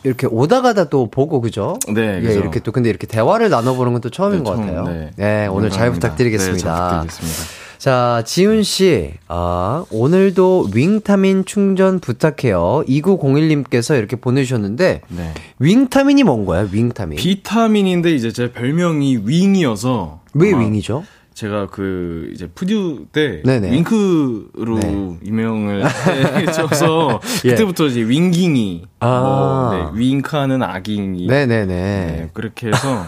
이렇게 오다 가다 또 보고 그죠? 네, 예. 이렇게 또 근데 이렇게 대화를 나눠보는 건 또 처음인 네, 것 처음, 같아요. 네. 네, 오늘 잘. 부탁드리겠습니다. 네, 잘 부탁드리겠습니다. 자, 지훈 씨, 아, 오늘도 윙타민 충전 부탁해요. 2901님께서 이렇게 보내주셨는데, 네. 윙타민이 뭔 거야, 윙타민? 비타민인데 이제 제 별명이 윙이어서 왜 윙이죠? 제가 그 이제 푸듀 때 네네. 윙크로 네. 유명을 <laughs> 해줘서 예. 그때부터 이제 윙깅이 아. 뭐, 네, 윙크하는 아깅이 네네네. 네, 그렇게 해서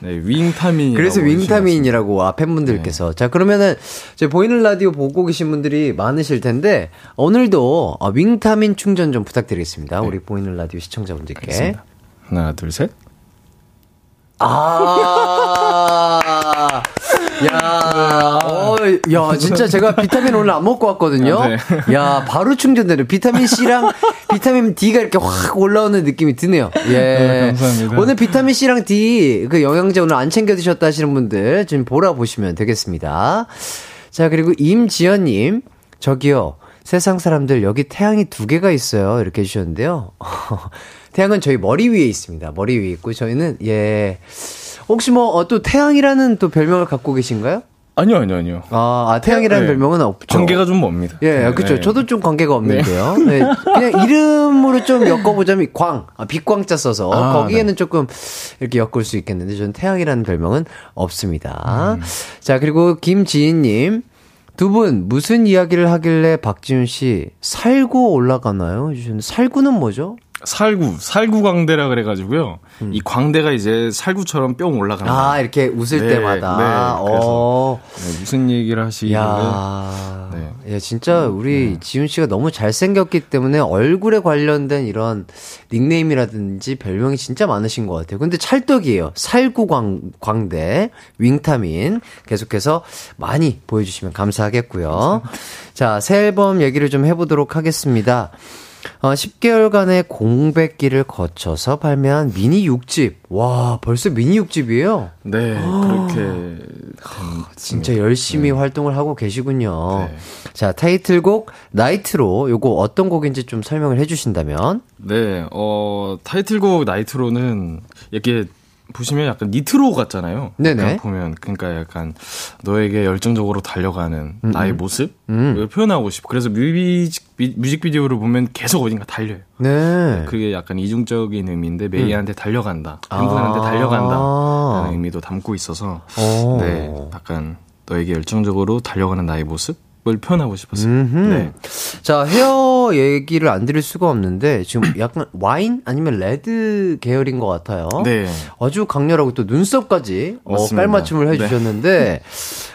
네, 윙타민 그래서 윙타민이라고 아, 팬분들께서. 네. 자, 그러면은, 이제 보이는 라디오 보고 계신 분들이 많으실 텐데, 오늘도 어, 윙타민 충전 좀 부탁드리겠습니다. 우리 보이는 라디오 시청자분들께. 네. 알겠습니다. 하나 둘 셋 아, 야, 어, 야, 진짜 제가 비타민 오늘 안 먹고 왔거든요. 네. 야, 바로 충전되는 비타민 C랑 비타민 D가 이렇게 확 올라오는 느낌이 드네요. 예. 네, 감사합니다. 오늘 비타민 C랑 D 그 영양제 오늘 안 챙겨 드셨다 하시는 분들 좀 보라 보시면 되겠습니다. 자, 그리고 임지연님, 저기요. 세상 사람들 여기 태양이 두 개가 있어요. 이렇게 해주셨는데요. <laughs> 태양은 저희 머리 위에 있습니다. 머리 위에 있고 저희는 예 혹시 뭐 또 태양이라는 또 별명을 갖고 계신가요? 아니요 아니요 아니요 아, 아, 태양이라는 네. 별명은 없죠. 관계가 좀 멉니다. 예, 네, 그렇죠. 네. 저도 좀 관계가 없는데요. 네. 그냥 이름으로 좀 엮어보자면 광, 아, 빛광자 써서 아, 거기에는 조금 이렇게 엮을 수 있겠는데 저는 태양이라는 별명은 없습니다. 자, 그리고 김지인님. 두 분 무슨 이야기를 하길래 박지훈 씨 살구 올라가나요? 살구는 뭐죠? 살구 살구 광대라 그래가지고요. 이 광대가 이제 살구처럼 뿅 올라가는. 음. 아 이렇게 웃을 네, 때마다. 네, 그래서 어. 네, 무슨 얘기를 야, 네. 야 진짜 우리 지훈 씨가 너무 잘생겼기 때문에 얼굴에 관련된 이런 닉네임이라든지 별명이 진짜 많으신 것 같아요. 근데 찰떡이에요. 살구 광 광대 윙타민 계속해서 많이 보여주시면 감사하겠고요. 자, 새 앨범 얘기를 좀 해보도록 하겠습니다. 어, 10개월간의 공백기를 거쳐서 발매한 미니 6집. 와, 벌써 미니 6집이에요? 네, 그렇게 진짜 열심히 활동을 하고 계시군요. 네. 자, 타이틀곡 나이트로 요거 어떤 곡인지 좀 설명을 해 주신다면? 네, 어, 타이틀곡 나이트로는 이렇게 보시면 약간 니트로 같잖아요. 네네. 보면 그러니까 약간 너에게 열정적으로 달려가는 나의 모습을 음. 표현하고 싶고 그래서 뮤직 뮤- 뮤직비디오를 보면 계속 어딘가 달려요. 네. 그게 약간 이중적인 의미인데 메이한테 달려간다, 아. 팬분한테 달려간다라는 의미도 담고 있어서 어. 네, 약간 너에게 열정적으로 달려가는 나의 모습 을 표현하고 싶었어요. 음흠. 네. 자, 헤어 얘기를 안 드릴 수가 없는데 지금 <clears throat> 약간 와인 아니면 레드 계열인 것 같아요. 네. 아주 강렬하고 또 눈썹까지 어. 깔맞춤을 해주셨는데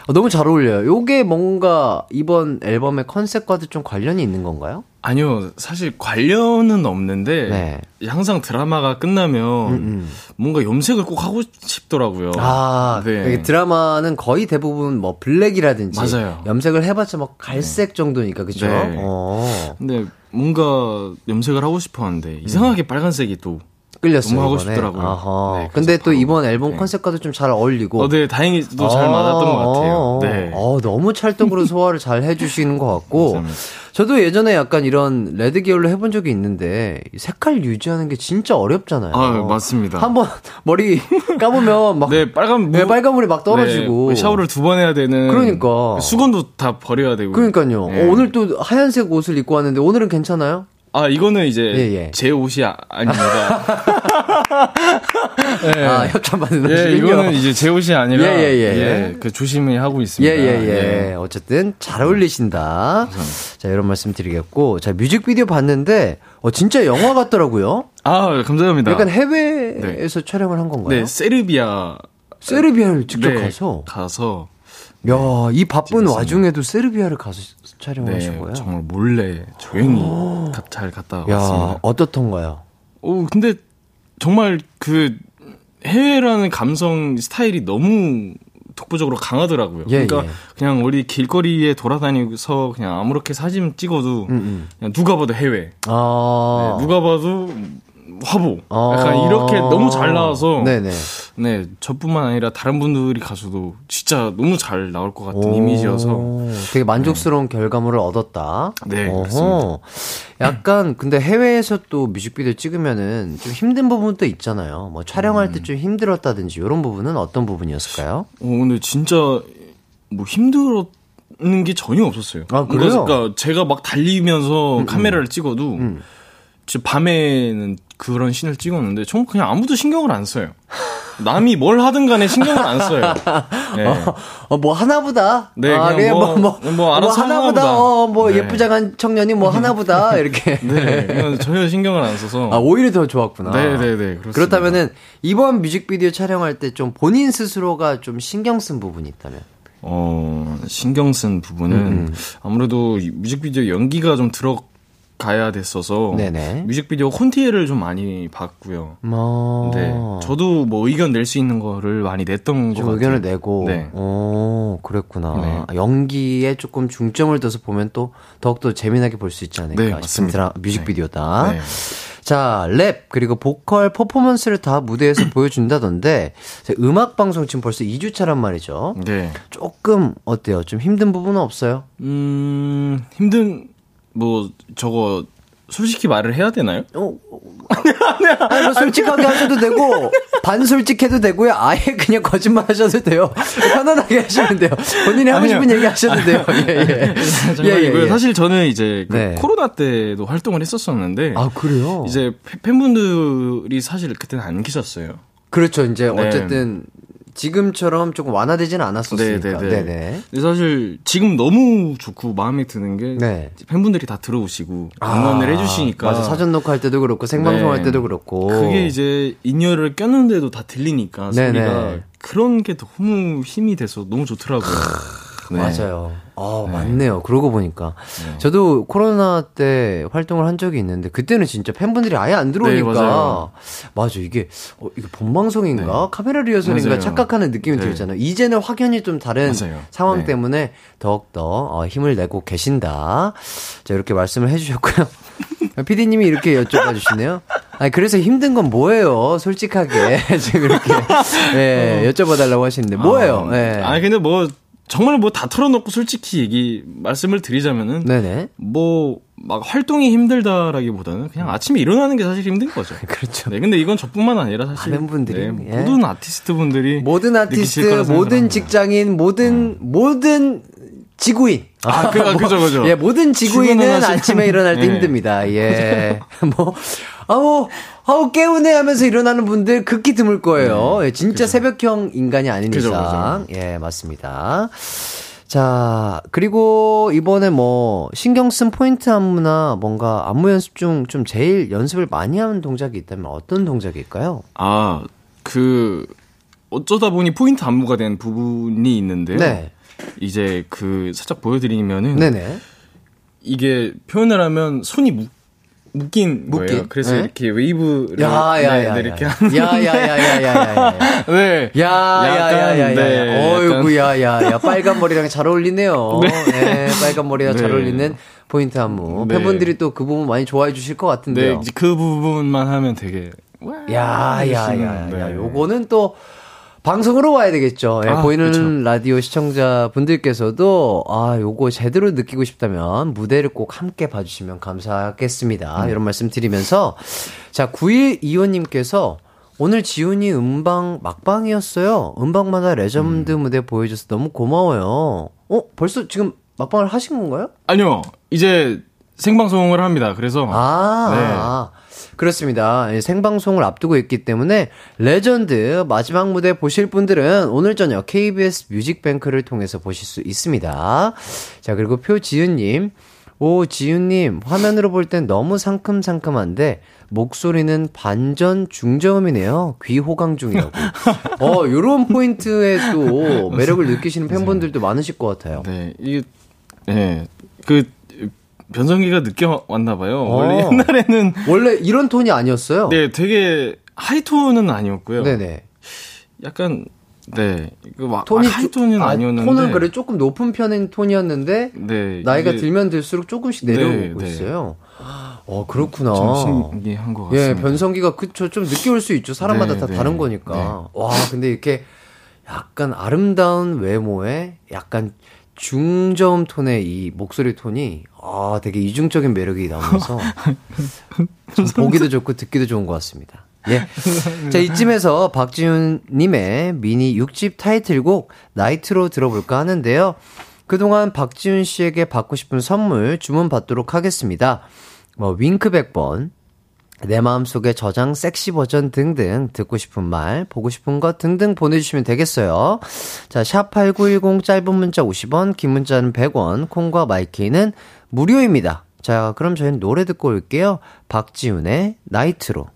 어, 너무 잘 어울려요. 요게 뭔가 이번 앨범의 컨셉과도 좀 관련이 있는 건가요? 아니요, 사실 관련은 없는데 네. 항상 드라마가 끝나면 음. 뭔가 염색을 꼭 하고 싶더라고요. 아, 네. 드라마는 거의 대부분 뭐 블랙이라든지 맞아요. 염색을 해봤자 뭐 갈색 정도니까 그죠? 네. 어. 근데 뭔가 염색을 하고 싶었는데 이상하게 빨간색이 또 끌렸어요. 너무 하고 이번에. 싶더라고요. 아하. 네, 근데 또 이번 앨범 네. 컨셉과도 좀 잘 어울리고. 어, 네, 다행히 또잘 아, 맞았던 것 같아요. 어, 네. 어, 너무 찰떡으로 소화를 잘 해주시는 것 같고. <laughs> 저도 예전에 약간 이런 레드 계열로 해본 적이 있는데 이 색깔 유지하는 게 진짜 어렵잖아요. 아, 맞습니다. 한번 <laughs> 머리 감으면 막 네, 빨간 무, 네, 빨간 물이 막 떨어지고. 네, 샤워를 두 번 해야 되는 그러니까. 수건도 다 버려야 되고. 그러니까요. 네. 어, 오늘 또 하얀색 옷을 입고 왔는데 오늘은 괜찮아요? 아, 이거는 이제 예, 예. 제 옷이 아, 아닙니다. 네. <laughs> 아, 협찬 받는 예, 옷이군요. 이거는 이제 제 옷이 아니라 예, 예, 예. 그 조심히 하고 예, 있습니다. 예, 예. 어쨌든 잘 어울리신다. 자, 이런 말씀 드리겠고. 자, 뮤직비디오 봤는데, 어, 진짜 영화 같더라고요. <laughs> 아, 감사합니다. 약간 해외에서 촬영을 한 건가요? 네, 세르비아 세르비아를 직접 네, 가서. 가서 야, 이 바쁜 찍었습니다. 와중에도 세르비아를 가서 촬영하신 네, 거예요? 정말 몰래 조용히 가- 잘 갔다 야, 왔습니다. 어떻던가요? 오, 근데 정말 그 해외라는 감성 스타일이 너무 독보적으로 강하더라고요. 예, 그러니까 예. 그냥 우리 길거리에 돌아다니면서 그냥 아무렇게 사진 찍어도 음. 그냥 누가 봐도 해외, 아. 네, 누가 봐도 화보. 아. 약간 이렇게 너무 잘 나와서 네네. 네, 저뿐만 아니라 다른 분들이 가서도 진짜 너무 잘 나올 것 같은 이미지여서 오, 되게 만족스러운 결과물을 얻었다. 네, 어허. 그렇습니다. 약간 근데 해외에서 또 뮤직비디오 찍으면은 좀 힘든 부분도 있잖아요. 뭐 촬영할 음. 때좀 힘들었다든지 이런 부분은 어떤 부분이었을까요? 어, 근데 진짜 뭐 힘들었 는 게 전혀 없었어요. 아, 그래요? 음, 그러니까 제가 막 달리면서 카메라를 찍어도 진짜 밤에는 그런 씬을 찍었는데 전 그냥 아무도 신경을 안 써요. 남이 뭘 하든 간에 신경을 안 써요. <laughs> 네. 어, 뭐 하나보다. 네, 아, 그냥 그냥 뭐- 뭐, 뭐, 뭐 알아서 하나보다. 하나보다. 어, 뭐 네. 예쁘장한 청년이 뭐 하나보다 <laughs> 이렇게. 네, 전혀 신경을 안 써서. 아, 오히려 더 좋았구나. 네 네 네. 그렇습니다. 그렇다면은 이번 뮤직비디오 촬영할 때 좀 본인 스스로가 좀 신경 쓴 부분이 있다면. 어, 신경 쓴 부분은 음, 아무래도 이 뮤직비디오 연기가 좀 들어 가야 됐어서 네네. 뮤직비디오 콘티에를 좀 많이 봤고요. 뭐. 네. 저도 뭐 의견 낼 수 있는 거를 많이 냈던 것좀 같아요. 의견을 내고. 네. 오, 그랬구나. 네. 아, 연기에 조금 중점을 둬서 보면 또 더욱더 재미나게 볼 수 있지 않을까 네, 싶은. 드라, 뮤직비디오다. 네. 자, 랩, 그리고 보컬 퍼포먼스를 다 무대에서 <clears throat> 보여준다던데, 자, 음악 방송 지금 벌써 2주차란 말이죠. 네. 조금, 어때요? 좀 힘든 부분은 없어요? 음, 힘든, 뭐, 저거, 솔직히 말을 해야 되나요? 어, 아니, 뭐 솔직하게 하셔도 되고, 반솔직해도 되고요. 아예 그냥 거짓말 하셔도 돼요. 편안하게 하시면 돼요. 본인이 하고. 싶은 얘기 하셔도 돼요. 예, 예. 장난이고요. 사실 저는 이제 그 네. 코로나 때도 활동을 했었었는데, 아, 그래요? 이제 팬- 팬분들이 사실 그때는 안 계셨어요. 그렇죠. 이제 네. 어쨌든, 지금처럼 조금 완화되지는 않았었으니까. 네네네. 네네. 근데 사실 지금 너무 좋고 마음에 드는 게 네. 팬분들이 다 들어오시고 응원을 해주시니까 맞아. 사전 녹화할 때도 그렇고, 생방송할 네. 때도 그렇고. 그게 이제 인이어를 꼈는데도 다 들리니까 네네. 소리가 그런 게 너무 힘이 돼서 너무 좋더라고요. 네. 맞아요. 아, 맞네요. 그러고 보니까. 저도 코로나 때 활동을 한 적이 있는데, 그때는 진짜 팬분들이 아예 안 들어오니까. 네, 맞아요. 맞아, 이게, 어, 이게 본방송인가? 카메라 리허설인가? 맞아요. 착각하는 느낌이 네. 들잖아요. 이제는 확연히 좀 다른 맞아요. 상황 네. 때문에 더욱더 어, 힘을 내고 계신다. 자, 이렇게 말씀을 해주셨고요. <laughs> PD님이 이렇게 여쭤봐 주시네요. 아니, 그래서 힘든 건 뭐예요? 솔직하게. <laughs> 지금 이렇게, 예, 여쭤봐 달라고 하시는데, 뭐예요? 아, 예. 아니 근데 뭐 정말 뭐 다 털어놓고 솔직히 얘기 말씀을 드리자면은 네네. 뭐 막 활동이 힘들다라기보다는 그냥 아침에 일어나는 게 사실 힘든 거죠. <laughs> 그렇죠. 네, 근데 이건 저뿐만 아니라 사실 많은 분들이, 네, 예. 모든 아티스트 분들이 모든 아티스트, 모든. 직장인, 모든, 모든 지구인. 아, 그, 아, <laughs> 그죠, 그죠. 예, 모든 지구인은 아침에 일어날 때 <laughs> 예. 힘듭니다. 예. 뭐, 아우, 아우, 깨우네 하면서 일어나는 분들 극히 드물 거예요. 예, 진짜 새벽형 인간이 아닌 네. 그죠, 이상. 예, 맞습니다. 자, 그리고 이번에 뭐, 신경 쓴 포인트 안무나 뭔가 안무 연습 중 좀 제일 연습을 많이 하는 동작이 있다면 어떤 동작일까요? 아, 그 어쩌다 보니 포인트 안무가 된 부분이 있는데요. 네. 이제 그 살짝 보여드리면은 네네. 이게 표현을 하면 손이 묶, 묶인, 묶인? 거예요. 그래서 네. 이렇게 웨이브를 야, 야, 네, 야. 네, 이렇게 하는 야, 야, 야, 야, 야, 야, 야. 네. 야, 야, 야, 야, 야. 네, 어이구, 야, 야, 야. 빨간 머리랑 잘 어울리네요. 네. 빨간 머리랑 잘 네. 어울리는 포인트 안무. 네. 팬분들이 또 그 부분 많이 좋아해 주실 것 네, 같은데요. 이제 그 부분만 하면 되게 야, 야, 야, 하시는, 야. 네. 요거는 또 방송으로 와야 되겠죠. 예, 아, 보이는 그쵸. 라디오 시청자 분들께서도 아, 요거 제대로 느끼고 싶다면 무대를 꼭 함께 봐주시면 감사하겠습니다. 음. 이런 말씀 드리면서 자, 9125님께서 오늘 지훈이 음방 막방이었어요. 음방마다 레전드 무대 보여줘서 너무 고마워요. 어, 벌써 지금 막방을 하신 건가요? 아니요. 이제 생방송을 합니다. 그래서 아, 네. 아, 그렇습니다. 예, 생방송을 앞두고 있기 때문에 레전드 마지막 무대 보실 분들은 오늘 저녁 KBS 뮤직뱅크를 통해서 보실 수 있습니다. 자, 그리고 표지은님. 오, 지윤님, 화면으로 볼 땐 너무 상큼상큼한데, 목소리는 반전 중저음이네요. 귀 호강 중이라고. <laughs> 어, 요런 포인트에 또 매력을 느끼시는 팬분들도 많으실 것 같아요. 네, 이게 네. 그 변성기가 늦게 와- 왔나 봐요. 어. 원래 옛날에는 원래 이런 톤이 아니었어요? 네, 되게 하이톤은 아니었고요. 네네. 약간 네. 그막 톤이 하이톤은 조- 아, 아니었는데 톤은 그래 조금 높은 편인 톤이었는데 네. 나이가 이게 들면 들수록 조금씩 내려오고 네, 네. 있어요. 어 그렇구나. 좀 신기한 것 예, 같습니다. 변성기가 그쵸 좀 늦게 올 수 있죠. 사람마다 네, 다 네, 다른 거니까. 와 근데 이렇게 약간 아름다운 외모에 약간 중저음 톤의 이 목소리 톤이 아 되게 이중적인 매력이 나오면서 <laughs> 좀 보기도 좋고 듣기도 좋은 것 같습니다. 예. 자, 이쯤에서 박지훈님의 미니 6집 타이틀곡 나이트로 들어볼까 하는데요. 그동안 박지훈 씨에게 받고 싶은 선물 주문 받도록 하겠습니다. 뭐, 윙크 100번, 내 마음속에 저장 섹시 버전 등등 듣고 싶은 말, 보고 싶은 것 등등 보내주시면 되겠어요. 자, 샵8910 짧은 문자 50원, 긴 문자는 100원, 콩과 마이케이는 무료입니다. 자, 그럼 저희는 노래 듣고 올게요. 박지훈의 나이트로.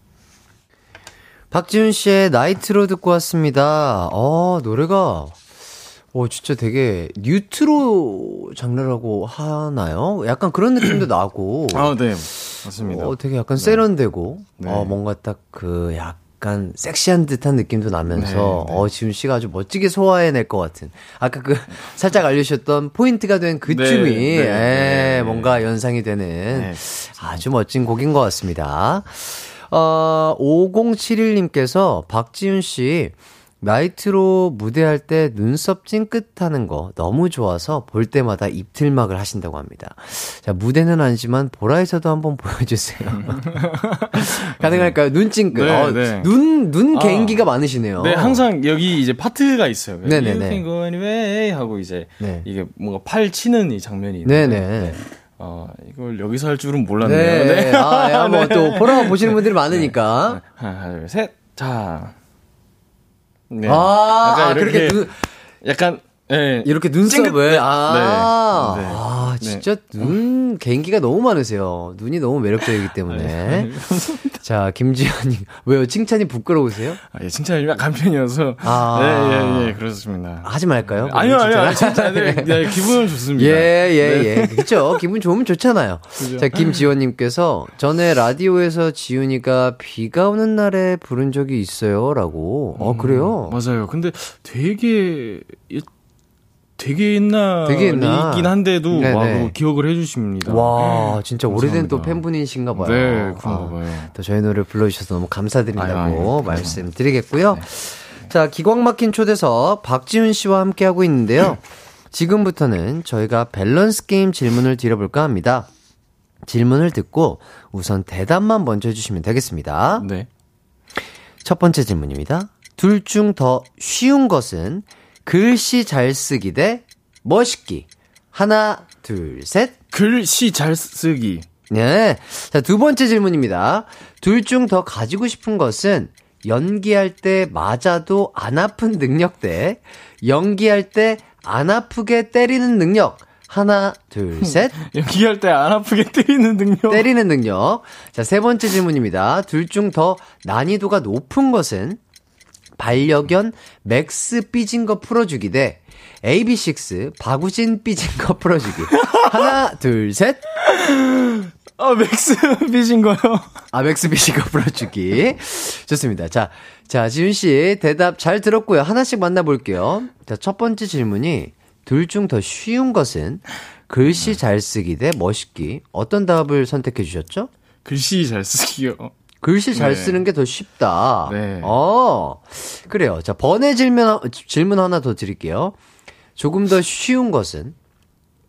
박지훈 씨의 나이트로 듣고 왔습니다. 어, 노래가, 어, 진짜 되게 뉴트로 장르라고 하나요? 약간 그런 느낌도 나고. 아, 네. 맞습니다. 어, 되게 약간 세련되고, 네. 어, 뭔가 딱 그 약간 섹시한 듯한 느낌도 나면서, 네, 네. 어, 지훈 씨가 아주 멋지게 소화해낼 것 같은. 아까 그, 살짝 알려주셨던 포인트가 된그 네, 춤이, 네, 예, 네. 뭔가 연상이 되는 네. 아주 멋진 곡인 것 같습니다. 어, 5071님께서 박지훈 씨, 나이트로 무대할 때 눈썹 찡긋하는 거 너무 좋아서 볼 때마다 입틀막을 하신다고 합니다. 자, 무대는 아니지만 보라에서도 한번 보여주세요. <laughs> 가능할까요? 눈 찡긋. 네, 어, 네. 눈, 눈 아. 개인기가 많으시네요. 네, 항상 여기 이제 파트가 있어요. 네네네. Go anyway 하고 이제 네. 이게 뭔가 팔 치는 이 장면이 있는데 네네. 어, 이걸 여기서 할 줄은 몰랐네요. 네. 아, 야, 뭐 <laughs> 네. 또 보라 보시는 분들이 많으니까. 하나, 둘, 셋. 자. 네. 아, 아, 그렇게 눈, 약간 예. 이렇게 눈썹을 찡긋- 아, 네. 네. 아 네. 진짜 눈 개인기가 너무 많으세요. 눈이 너무 매력적이기 때문에. 네. <laughs> 자 김지현님 왜요? 칭찬이 부끄러우세요? 아, 예, 칭찬이 약 간 편이어서. 아. 네, 예, 예, 그렇습니다. 하지 말까요? 아니요, 아니요, 아니요. 칭찬? 진짜, 네, 네, 기분은 좋습니다. 예, 예, 네. 예. 그렇죠. 기분 좋으면 좋잖아요. 자, 김지원님께서 전에 라디오에서 지훈이가 비가 오는 날에 부른 적이 있어요. 라고. 어, 그래요? 맞아요. 근데 되게 예- 되게 옛날이긴 되게 옛날. 한데도 네네. 와, 기억을 해주십니다. 와, 진짜 오래된 또. 팬분이신가 봐요. 네, 그런가 아, 봐요. 또 저희 노래 불러주셔서 너무 감사드린다고 말씀드리겠고요. 자, 기광 막힌 초대석 박지훈 씨와 함께 하고 있는데요. 지금부터는 저희가 밸런스 게임 질문을 드려볼까 합니다. 질문을 듣고 우선 대답만 먼저 해주시면 되겠습니다. 네. 첫 번째 질문입니다. 둘 중 더 쉬운 것은 글씨 잘 쓰기 대 멋있기. 하나, 둘, 셋. 글씨 잘 쓰기. 네. 자, 두 번째 질문입니다. 둘 중 더 가지고 싶은 것은 연기할 때 맞아도 안 아픈 능력 대 연기할 때 안 아프게 때리는 능력. 하나, 둘, <laughs> 셋. 연기할 때 안 아프게 때리는 능력. 때리는 능력. 자, 세 번째 질문입니다. 둘 중 더 난이도가 높은 것은 반려견 맥스 삐진 거 풀어주기 대 AB6IX 박우진 삐진 거 풀어주기. 하나, 둘, 셋. 아, 맥스 <laughs> 빚인 거요? 아, 맥스 삐진 거 풀어주기. 좋습니다. 자, 자, 지훈 씨 대답 잘 들었고요. 하나씩 만나볼게요. 자, 첫 번째 질문이 둘 중 더 쉬운 것은 글씨 잘 쓰기 대 멋있기. 어떤 답을 선택해 주셨죠? 글씨 잘 쓰기요. 글씨 잘 네. 쓰는 게 더 쉽다. 네. 어, 그래요. 자, 번외 질문, 질문 하나 더 드릴게요. 조금 더 쉬운 것은,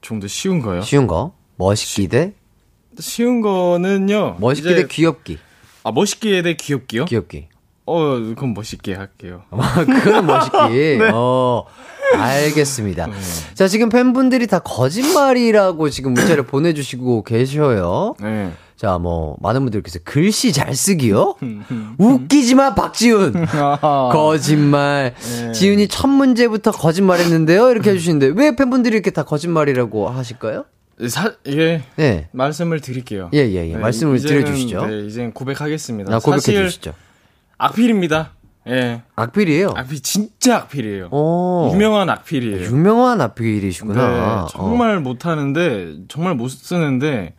좀 더 쉬운 거요? 쉬운 거, 멋있기 대, 쉬운 거는요. 멋있기 대 귀엽기. 아, 멋있게 대 귀엽기요? 귀엽기. 어, 그럼 멋있게 할게요. 그건 멋있기. <laughs> 어, 알겠습니다. 자, 지금 팬분들이 다 거짓말이라고 지금 문자를 보내주시고 계셔요. 네. 자, 뭐, 많은 분들께서 글씨 잘 쓰기요? <laughs> 웃기지 마, 박지훈! <laughs> 거짓말. 지훈이 첫 문제부터 거짓말 했는데요? 이렇게 해주시는데, 왜 팬분들이 이렇게 다 거짓말이라고 하실까요? 사, 예. 네. 말씀을 드릴게요. 예, 예, 예. 말씀을 이제는, 드려주시죠. 네, 이젠 고백하겠습니다. 나 고백해 주시죠. 악필입니다. 예. 악필이에요? 악필 진짜 악필이에요. 어. 유명한 악필이에요. 유명한 네, 악필이시구나. 어. 정말 못하는데 정말 못 쓰는데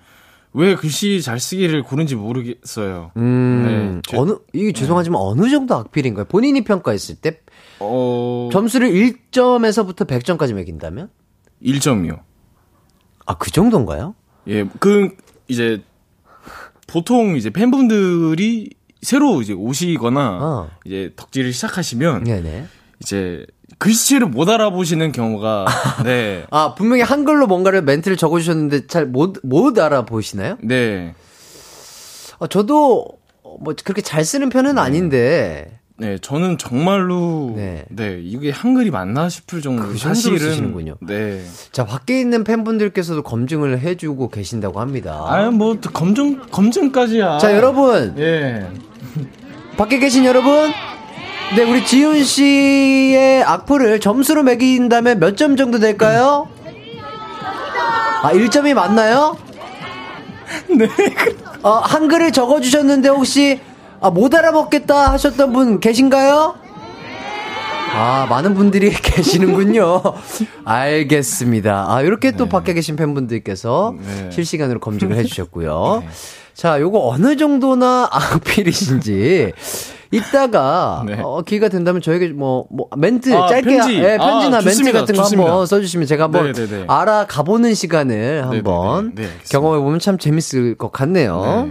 왜 글씨 잘 쓰기를 고른지 모르겠어요. 음, 네, 제- 어느, 이게 죄송하지만 어느 정도 악필인가요? 본인이 평가했을 때 어, 점수를 1점에서부터 100점까지 매긴다면? 1점이요. 아, 그 정도인가요? 예, 그 이제 보통 이제 팬분들이 새로 이제 오시거나 어. 이제 덕질을 시작하시면 네네. 이제 글씨를 못 알아보시는 경우가 <laughs> 네. 아, 분명히 한글로 뭔가를 멘트를 적어 주셨는데 잘 못, 못 알아보시나요? 네. 어, 저도 어, 뭐 그렇게 잘 쓰는 편은 아닌데, 네, 저는 정말로 네. 네, 이게 한글이 맞나 싶을 정도로 그 사실은 쓰시는군요. 네. 자, 밖에 있는 팬분들께서도 검증을 해 주고 계신다고 합니다. 아, 뭐또 검증 검증까지야. 자, 여러분, 예. 밖에 계신 여러분, 네, 우리 지훈 씨의 악플을 점수로 매긴다면 몇 점 정도 될까요? 아, 1점이 맞나요? 네. 어, 한글을 적어주셨는데 혹시, 아, 못 알아먹겠다 하셨던 분 계신가요? 아, 많은 분들이 <laughs> 계시는군요. 알겠습니다. 아, 이렇게 또 밖에 계신 팬분들께서 네. 실시간으로 검증을 해주셨고요. <laughs> 자, 요거 어느 정도나 악필이신지. 이따가 네. 어, 기회가 된다면 저에게 뭐, 뭐 멘트 아, 짧게 편지. 예, 편지나 아, 멘트. 같은 거 좋습니다. 한번 써주시면 제가 한번 네, 네, 네. 알아가보는 시간을 한번 네. 경험해 보면 참 재밌을 것 같네요.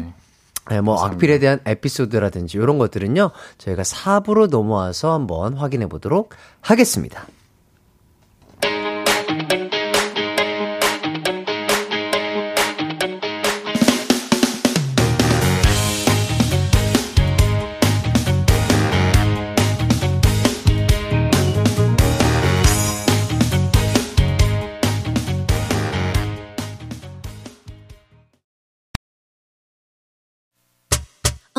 네. 네, 뭐 악필에 대한 에피소드라든지 이런 것들은요 저희가 4부로 넘어와서 한번 확인해 보도록 하겠습니다.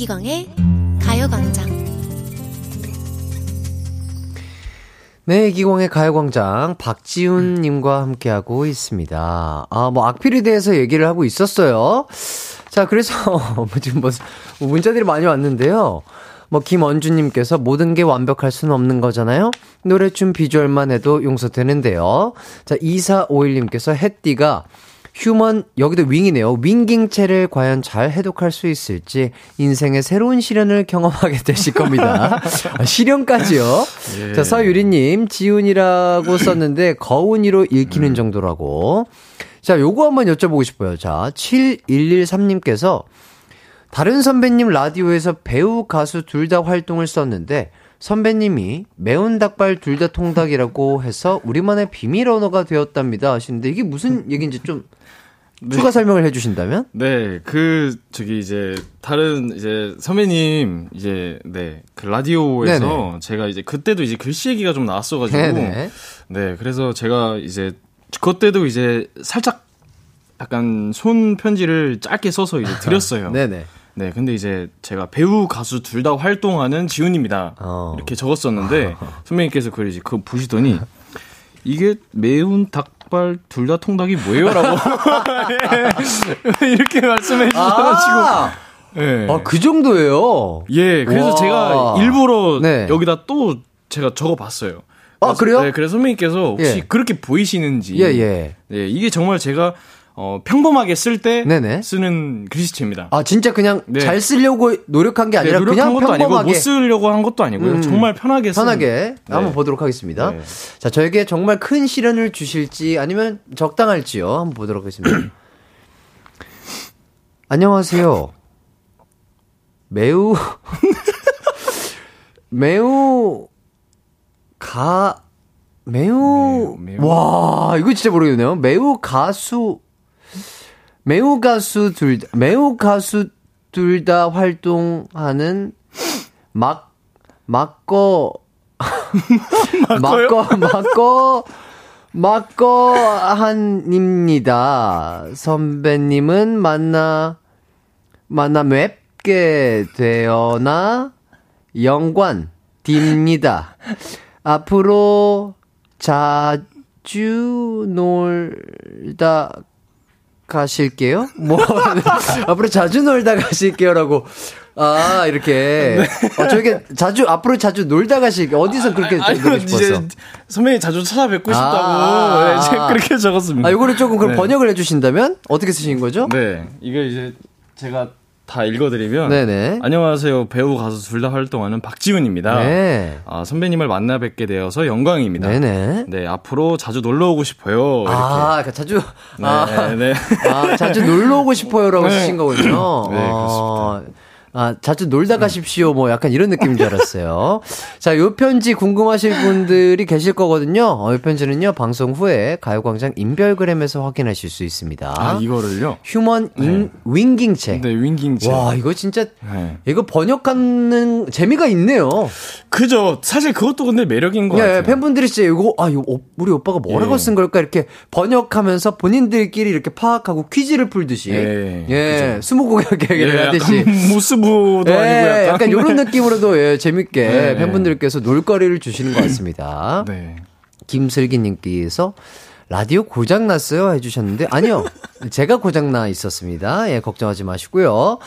이기광의 가요광장 네, 기공의 가요광장 박지훈님과 함께하고 있습니다. 아, 뭐 악필에 대해서 얘기를 하고 있었어요. 자, 그래서 <laughs> 뭐 지금 뭐 문자들이 많이 왔는데요. 뭐 김원주님께서 모든 게 완벽할 수는 없는 거잖아요. 노래춤 비주얼만 해도 용서되는데요. 자, 2451님께서 햇띠가 휴먼 여기도 윙이네요. 윙깅체를 과연 잘 해독할 수 있을지 인생의 새로운 시련을 경험하게 <laughs> 되실 겁니다. 아, 시련까지요. 예. 자 서유리님 지훈이라고 썼는데 거운이로 읽히는 정도라고. 자 요거 한번 여쭤보고 싶어요. 자 7113님께서 다른 선배님 라디오에서 배우 가수 둘 다 활동을 썼는데 선배님이 매운 닭발 둘 다 통닭이라고 해서 우리만의 비밀 언어가 되었답니다 하시는데 이게 무슨 얘기인지 좀 추가 설명을 해주신다면? 네, 그 저기 이제 다른 이제 선배님 이제 네그 라디오에서 네네. 제가 이제 그때도 이제 글씨 얘기가 좀 나왔어가지고 네네. 네 그래서 제가 이제 그때도 이제 살짝 약간 손 편지를 짧게 써서 이제 드렸어요. 네네. 네, 근데 이제 제가 배우 가수 둘 다 활동하는 지훈입니다. 어. 이렇게 적었었는데 <laughs> 선배님께서 그걸 이제 그거 보시더니 이게 매운 닭 발 둘 다 통닭이 뭐예요라고 <laughs> 이렇게 말씀해 주셔가지고 아, 예. 아, 그 정도예요? 예, 그래서 와. 제가 일부러 네. 여기다 또 제가 적어 봤어요. 아, 그래서- 그래요? 네, 그래서 선배님께서 혹시 예. 그렇게 보이시는지. 예, 예. 네, 이게 정말 제가 어, 평범하게 쓸 때. 쓰는 글씨체입니다. 아, 진짜 그냥 네. 잘 쓰려고 노력한 게 네, 아니라 노력한 그냥 것도 아니고 평범하게 못 쓰려고 한 것도 아니고요. 음. 정말 편하게 쓰는- 편하게 네. 한번 보도록 하겠습니다. 네. 자, 저에게 정말 큰 시련을 주실지 아니면 적당할지요. 한번 보도록 하겠습니다. <clears throat> 안녕하세요. 매우 <laughs> 매우 가 매우, 매우. 와 이거 진짜 모르겠네요. 매우 가수 매우 가수 둘 다- 매우 가수 둘 다 활동하는 막 막거 <laughs> 막거 막거 막거 한입니다. 선배님은 만나 만나 뵙게 되어나 영관입니다. 앞으로 자주 놀다 가실게요? 뭐, <laughs> 앞으로 자주 놀다 가실게요라고. 아, 이렇게. 어, 저에게 자주, 앞으로 자주 놀다 가실게요. 어디서 그렇게 네. 아니, 적고 이제 싶었어? 선배님 자주 찾아뵙고 싶다고 아. 네, 제가 그렇게 적었습니다. 아, 요거를 조금 그럼 네. 번역을 해주신다면? 어떻게 쓰신 거죠? 네, 이게 이제 제가 다 읽어드리면 네네. 안녕하세요 배우 가수 둘 다 활동하는 박지훈입니다. 네. 아, 선배님을 만나 뵙게 되어서 영광입니다. 네네. 네, 앞으로 자주 놀러 오고 싶어요. 이렇게. 아, 그러니까 자주, 네, 아, 네. 아, 자주 놀러 오고 싶어요라고 네. 쓰신 거군요. 네, 어, 아, 자주 놀다 가십시오. 뭐 약간 이런 느낌인 줄 알았어요. <laughs> 자, 요 편지 궁금하실 분들이 계실 거거든요. 어, 요 편지는요, 방송 후에 가요광장 인별그램에서 확인하실 수 있습니다. 아, 이거를요? 휴먼 인, 윙깅체. 네, 윙깅체. 와, 이거 진짜, 네. 이거 번역하는 재미가 있네요. 그죠. 사실 그것도 근데 매력인 것 예, 같아요. 팬분들이 진짜 이거, 아, 이거 오- 우리 오빠가 뭐라고 예. 쓴 걸까? 이렇게 번역하면서 본인들끼리 이렇게 파악하고 퀴즈를 풀듯이. 예, 예, 스무고개 <laughs> 얘기를 예, 하듯이. 무스부도 예, 아니고 약간. 약간 이런 느낌으로도 예, 재밌게 네. 팬분들께서 놀거리를 주시는 것 같습니다. <laughs> 네. 김슬기님께서 라디오 고장 났어요 해주셨는데 아니요 제가 고장 나 있었습니다. 예 걱정하지 마시고요.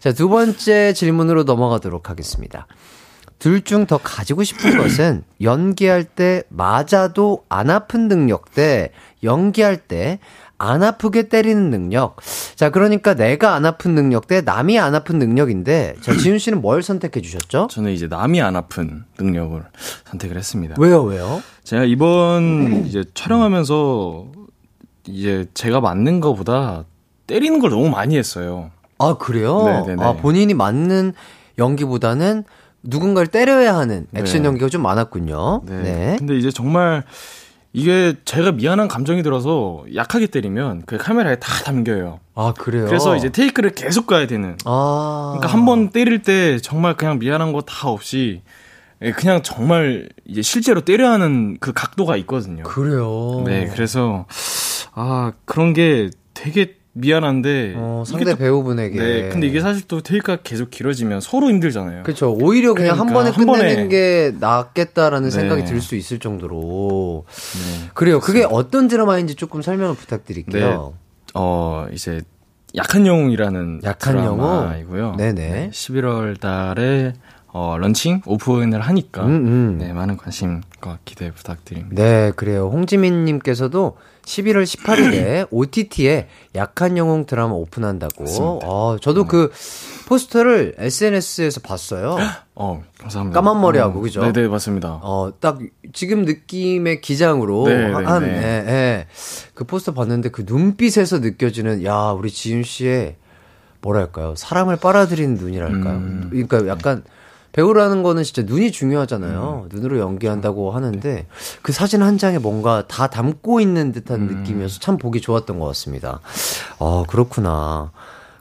자 두 번째 질문으로 넘어가도록 하겠습니다. 둘 중 더 가지고 싶은 것은 연기할 때 맞아도 안 아픈 능력 대 연기할 때 안 아프게 때리는 능력. 자, 그러니까 내가 안 아픈 능력 대 남이 안 아픈 능력인데, 자, 지훈 씨는 뭘 선택해 주셨죠? 저는 이제 남이 안 아픈 능력을 선택을 했습니다. 왜요, 왜요? 제가 이번 이제 촬영하면서 이제 제가 맞는 거보다 때리는 걸 너무 많이 했어요. 아, 그래요? 네네네. 아, 본인이 맞는 연기보다는 누군가를 때려야 하는 액션 네. 연기가 좀 많았군요. 네. 네. 근데 이제 정말 이게 제가 미안한 감정이 들어서 약하게 때리면 그 카메라에 다 담겨요. 아, 그래요? 그래서 이제 테이크를 계속 가야 되는. 아. 그러니까 한 번 때릴 때 정말 그냥 미안한 거 다 없이 예, 그냥 정말 이제 실제로 때려야 하는 그 각도가 있거든요. 그래요. 네, 그래서 아 그런 게 되게 미안한데 어, 상대 또- 배우분에게. 네, 근데 이게 사실 또 테이크가 계속 길어지면 서로 힘들잖아요. 그렇죠. 오히려 그냥 한 번에 그러니까 한 끝내는 번에. 게 낫겠다라는 네. 생각이 들 수 있을 정도로. 그래요. 그게 어떤 드라마인지 조금 설명을 부탁드릴게요. 어, 이제 약한 영웅이라는 약한 드라마이고요. 네네. 11월 달에 어, 런칭 오픈을 하니까 음, 음. 네, 많은 관심과 기대 부탁드립니다. 네, 그래요. 홍지민님께서도 11월 18일에 OTT에 약한 영웅 드라마 오픈한다고. 어, 저도 그 포스터를 SNS에서 봤어요. <gasps> 어, 감사합니다. 까만 머리하고, 어, 그죠? 네네, 맞습니다. 어, 딱 지금 느낌의 기장으로 네, 네, 한, 네. 예, 예. 그 포스터 봤는데 그 눈빛에서 느껴지는, 야, 우리 지윤 씨의 뭐랄까요. 사람을 빨아들이는 눈이랄까요. 음. 그러니까 약간 배우라는 거는 진짜 눈이 중요하잖아요. 눈으로 연기한다고 하는데 그 사진 한 장에 뭔가 다 담고 있는 듯한 느낌이어서 참 보기 좋았던 것 같습니다. 어, 그렇구나.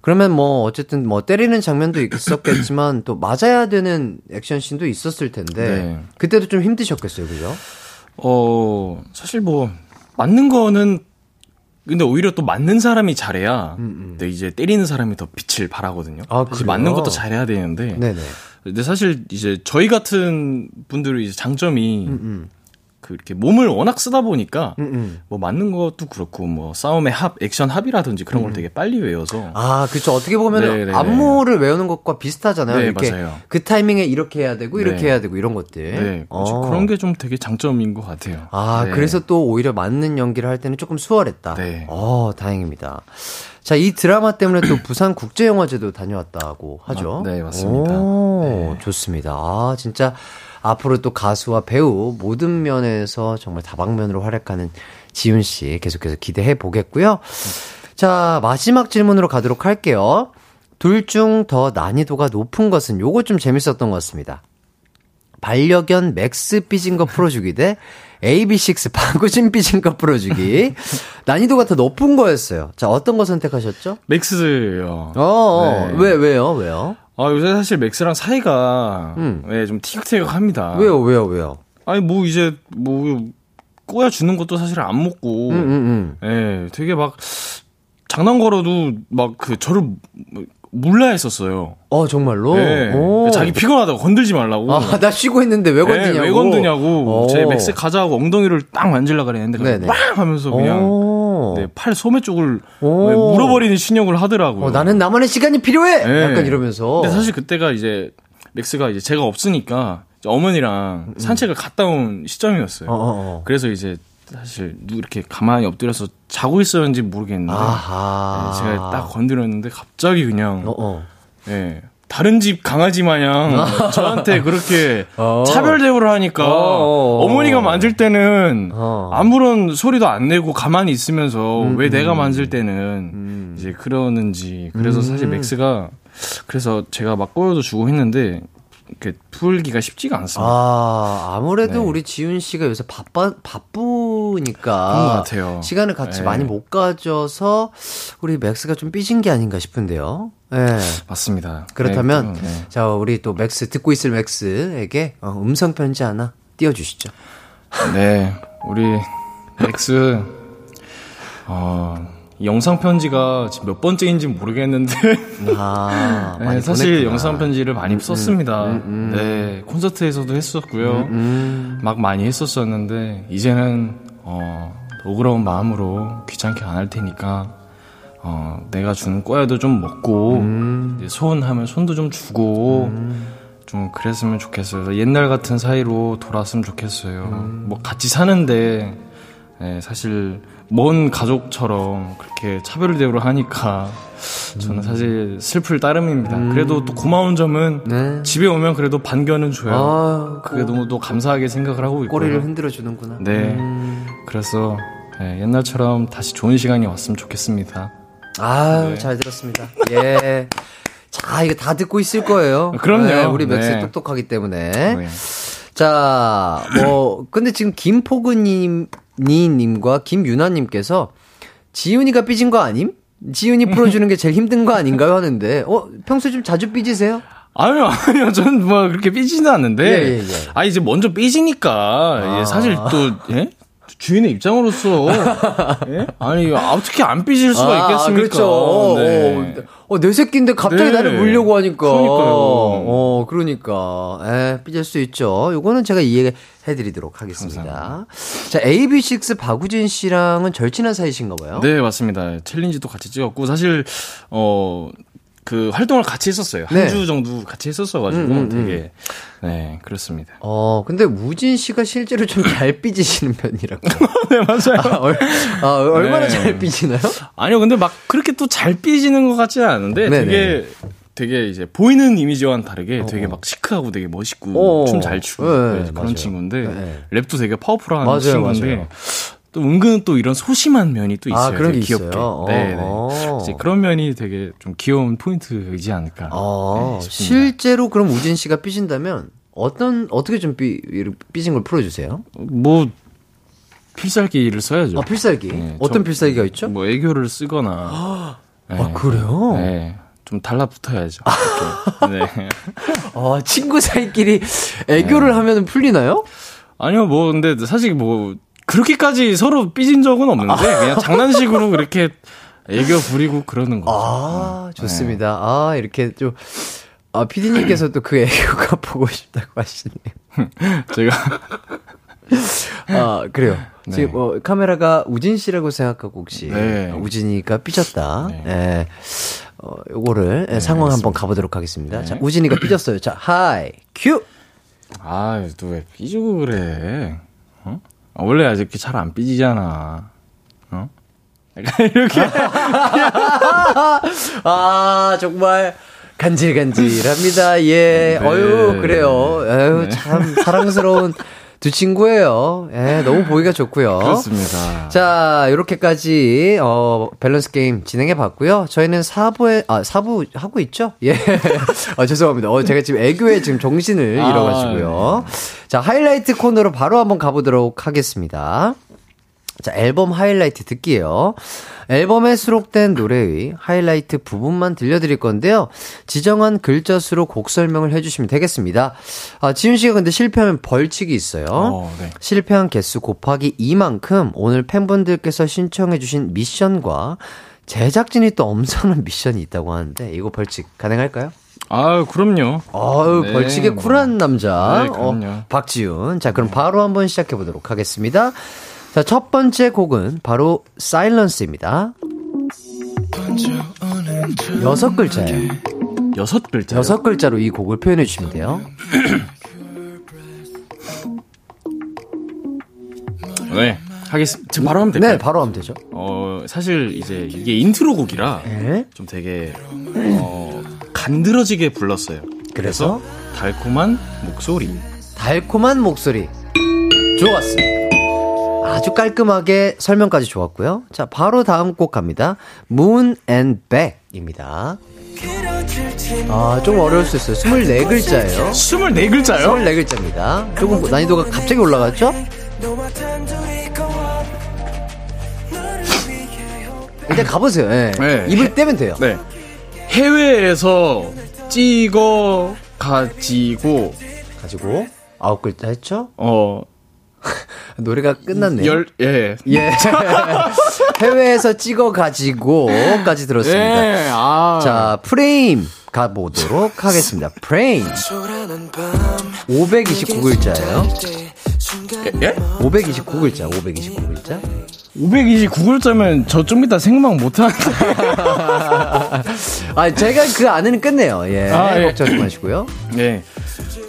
그러면 뭐 어쨌든 뭐 때리는 장면도 있었겠지만 또 맞아야 되는 액션 씬도 있었을 텐데 네. 그때도 좀 힘드셨겠어요, 그죠? 어, 사실 뭐, 맞는 거는, 근데 오히려 또 맞는 사람이 잘해야, 근데 이제 때리는 사람이 더 빛을 발하거든요. 음, 아, 그래요? 맞는 것도 잘해야 되는데, 네네. 근데 사실 이제 저희 같은 분들의 이제 장점이, 음, 그 이렇게 몸을 워낙 쓰다 보니까, 음, 음. 뭐 맞는 것도 그렇고, 뭐 싸움의 합, 액션 합이라든지 그런 걸 되게 빨리 외워서, 아, 그렇죠. 어떻게 보면 네, 네, 네. 안무를 외우는 것과 비슷하잖아요. 네, 이렇게 맞아요. 그 타이밍에 이렇게 해야 되고 이렇게 네. 해야 되고 이런 것들. 네, 어. 그런 게 좀 되게 장점인 것 같아요. 아, 네. 그래서 또 오히려 맞는 연기를 할 때는 조금 수월했다. 네. 어, 다행입니다. 자, 이 드라마 때문에 또 부산 국제영화제도 다녀왔다고 하죠. 아, 네, 맞습니다. 오, 좋습니다. 아, 진짜 앞으로 또 가수와 배우 모든 면에서 정말 다방면으로 활약하는 지훈 씨 계속해서 기대해 보겠고요. 자, 마지막 질문으로 가도록 할게요. 둘 중 더 난이도가 높은 것은 요거 좀 재밌었던 것 같습니다. 반려견 맥스 삐진 거 풀어주기 대 AB6IX <laughs> 박우진 삐진 거 풀어주기. 난이도가 더 높은 거였어요. 자, 어떤 거 선택하셨죠? 맥스예요. 어, 어. 네. 왜, 왜요, 왜요? 아, 요새 사실 맥스랑 사이가, 음. 예, 좀 티격태격합니다. 왜요, 왜요, 왜요? 아니, 뭐, 이제, 뭐, 꼬야 주는 것도 사실 안 먹고, 음, 음, 음. 예, 되게 막, 장난 걸어도 막 그, 저를 물라 했었어요. 어, 정말로? 예. 오. 자기 피곤하다고 건들지 말라고. 아, 나 쉬고 있는데 왜 예, 건드냐고? 왜 건드냐고. 오. 제 맥스 가자고 엉덩이를 딱 만질라 그랬는데, 네네. 빵! 하면서 그냥, 오. 네, 팔 소매 쪽을 오. 네, 물어버리는 시늉을 하더라고요. 어, 나는 나만의 시간이 필요해! 예. 약간 이러면서. 근데 사실 그때가 이제 맥스가 이제 제가 없으니까 어머니랑 산책을 갔다 온 시점이었어요. 음. 어, 어, 어. 그래서 이제 사실 누 이렇게 가만히 엎드려서 자고 있었는지 모르겠는데 아하. 네, 제가 딱 건드렸는데 갑자기 그냥 어, 어. 예. 다른 집 강아지 마냥 저한테 그렇게 어. 차별 대우를 하니까 어, 어, 어. 어머니가 만질 때는 어. 아무런 소리도 안 내고 가만히 있으면서 음, 왜 내가 만질 때는 이제 그러는지 음. 그래서 사실 맥스가 그래서 제가 막 꼬여도 주고 했는데 이렇게 풀기가 쉽지가 않습니다. 아, 아무래도 네. 우리 지훈 씨가 요새 바빠, 바쁘니까. 그런 것 같아요. 시간을 같이 네. 많이 못 가져서 우리 맥스가 좀 삐진 게 아닌가 싶은데요. 예. 맞습니다. 그렇다면, 네, 또, 네. 자, 우리 또 맥스, 듣고 있을 맥스에게 어, 음성 편지 하나 띄워주시죠. 네, 우리 맥스 어, 이 영상 편지가 지금 몇 번째인지 모르겠는데 아, <laughs> 네, 사실. 영상 편지를 많이 썼습니다. 음, 네, 콘서트에서도 했었고요. 음, 막 많이 했었었는데 이제는 어, 너그러운 마음으로 귀찮게 안 할 테니까 어, 내가 주는 꼬야도 좀 먹고 음. 이제 소원하면 손도 좀 주고 좀 그랬으면 좋겠어요. 옛날 같은 사이로 돌아왔으면 좋겠어요. 음. 뭐 같이 사는데 예, 사실 먼 가족처럼 그렇게 차별 대우를 하니까 음. 저는 사실 슬플 따름입니다. 그래도 또 고마운 점은 네. 집에 오면 그래도 반겨는 줘요. 아, 그게 너무 또 감사하게 생각을 하고 있고요. 꼬리를 흔들어 주는구나. 네. 음. 그래서 예, 옛날처럼 다시 좋은 시간이 왔으면 좋겠습니다. 아유, 네. 잘 들었습니다. 예. <laughs> 자, 이거 다 듣고 있을 거예요. 그럼요. 네, 우리 맥스 네. 똑똑하기 때문에. 네. 자, 뭐, <clears throat> 근데 지금 김포근님, 님과 김유나님께서 지훈이가 삐진 거 아님? 지훈이 풀어주는 게 제일 힘든 거 아닌가요? 하는데, 어, 평소에 좀 자주 삐지세요? 아니요, 아니요. <laughs> 저는 뭐 그렇게 삐지는 않는데. 예, 예, 예. 아, 이제 먼저 삐지니까. 예, 사실 또, 예? 주인의 입장으로서 <laughs> 예? 아니 어떻게 안 삐질 수가 있겠습니까? 그렇죠. 네. 어, 어, 내 새끼인데 갑자기 네. 나를 물려고 하니까. 그러니까요. 어, 그러니까. 에, 삐질 수 있죠. 요거는 제가 이해해 드리도록 하겠습니다. 자, AB6 박우진 씨랑은 절친한 사이신가 봐요. 네, 맞습니다. 챌린지도 같이 찍었고 사실 어. 그 활동을 같이 했었어요. 네. 한주 정도 같이 했었어가지고 음, 음, 되게 네 그렇습니다. 어, 근데 우진 씨가 실제로 좀 잘 삐지시는 편이라고. <laughs> 네 맞아요. 아, 얼, 아, 얼마나 네. 잘 삐지나요? 아니요, 근데 막 그렇게 또 잘 삐지는 것 같지는 않은데 네네. 되게 되게 이제 보이는 이미지와는 다르게 되게 막 시크하고 되게 멋있고 어. 춤잘 추고 네, 네, 맞아요. 그런 친구인데 네. 랩도 되게 파워풀한 맞아요, 친구인데 맞아요. 또 은근 또 이런 소심한 면이 또 있어요. 아, 그런 게 귀엽게. 있어요? 네, 네. 어. 그런 면이 되게 좀 귀여운 포인트이지 않을까. 아, 네. 실제로 그럼 우진 씨가 삐진다면 어떤, 어떻게 좀 삐, 삐진 걸 풀어주세요? 뭐 필살기를 써야죠. 아, 필살기. 네, 어떤 저- 필살기가 있죠? 뭐 애교를 쓰거나. <gasps> 네. 아, 그래요? 네. 좀 달라붙어야죠. <laughs> 네. 아, 친구 사이끼리 애교를 하면 풀리나요? 아니요, 뭐, 근데 사실 뭐, 그렇게까지 서로 삐진 적은 없는데, <laughs> 그냥 장난식으로 그렇게 애교 부리고 그러는 거죠. 아, 좋습니다. 아, 이렇게 좀, 아, 피디님께서도 그 애교가 <laughs> 보고 싶다고 하시네요. <laughs> 제가, 아, 그래요. 네. 지금 뭐, 카메라가 우진 씨라고 생각하고 혹시, 네. 우진이가 삐졌다. 네. 예. 어, 요거를 예, 상황 한번 가보도록 하겠습니다. 자, 우진이가 삐졌어요. 자, 하이, 큐! 아, 또왜 삐지고 그래? 어? 아, 원래 아직 이렇게 잘 안 삐지잖아. 어? 이렇게. <laughs> 아, 정말 간질간질합니다. 예. 네. 어유, 그래요. 에휴, 참 사랑스러운 두 친구예요. 예, 너무 보기가 좋고요. <laughs> 그렇습니다. 자, 요렇게까지, 어, 밸런스 게임 진행해 봤고요. 저희는 4부에, 아, 4부 하고 있죠? <laughs> 예. 아, 죄송합니다. 어, 제가 지금 애교에 지금 정신을 아, 잃어 가지고요. 자, 하이라이트 코너로 바로 한번 가 보도록 하겠습니다. 자, 앨범 하이라이트 듣기예요. 앨범에 수록된 노래의 하이라이트 부분만 들려드릴 건데요. 지정한 글자 수로 곡 설명을 해주시면 되겠습니다. 아, 지훈 씨가 근데 실패하면 벌칙이 있어요. 어, 네. 실패한 개수 곱하기 2만큼 오늘 팬분들께서 신청해주신 미션과 제작진이 또 엄청난 <laughs> 미션이 있다고 하는데 이거 벌칙 가능할까요? 아, 그럼요. 아유, 네, 벌칙에 뭐. 쿨한 남자. 네, 그럼요. 어, 박지윤. 자, 그럼 바로 한번 시작해 보도록 하겠습니다. 자, 첫 번째 곡은 바로 사일런스입니다. 여섯 글자예요. 여섯 글자. 여섯 글자로 이 곡을 표현해 주시면 돼요. <clears throat> 네. 하겠습니다. 지금 바로 하면 될까요? 네, 바로 하면 되죠. 어, 사실 이제 이게 인트로 곡이라 네. 좀 되게 어, 간드러지게 불렀어요. 그래서 달콤한 목소리. 달콤한 목소리. 좋았습니다. 아주 깔끔하게 설명까지 좋았고요. 자, 바로 다음 곡 갑니다. Moon and Back입니다. 아, 좀 어려울 수 있어요. 24글자예요. 24글자요? 24글자입니다. 조금 난이도가 갑자기 올라갔죠? 일단 가보세요. 예. 네. 입을 떼면 돼요. 네. 해외에서 찍어 가지고 가지고 아홉 글자 했죠? 어 <laughs> 노래가 끝났네요. 열, 예. 예. <laughs> 해외에서 찍어가지고까지 들었습니다. 예, 아. 자, 프레임 가보도록 하겠습니다. 프레임. 529글자예요. 예? 529글자, 529글자. 529글자면 저 좀 이따 생방 못하는데. <laughs> 아, 제가 그 안에는 끝내요. 예. 아, 예. 걱정하지 마시고요. 네.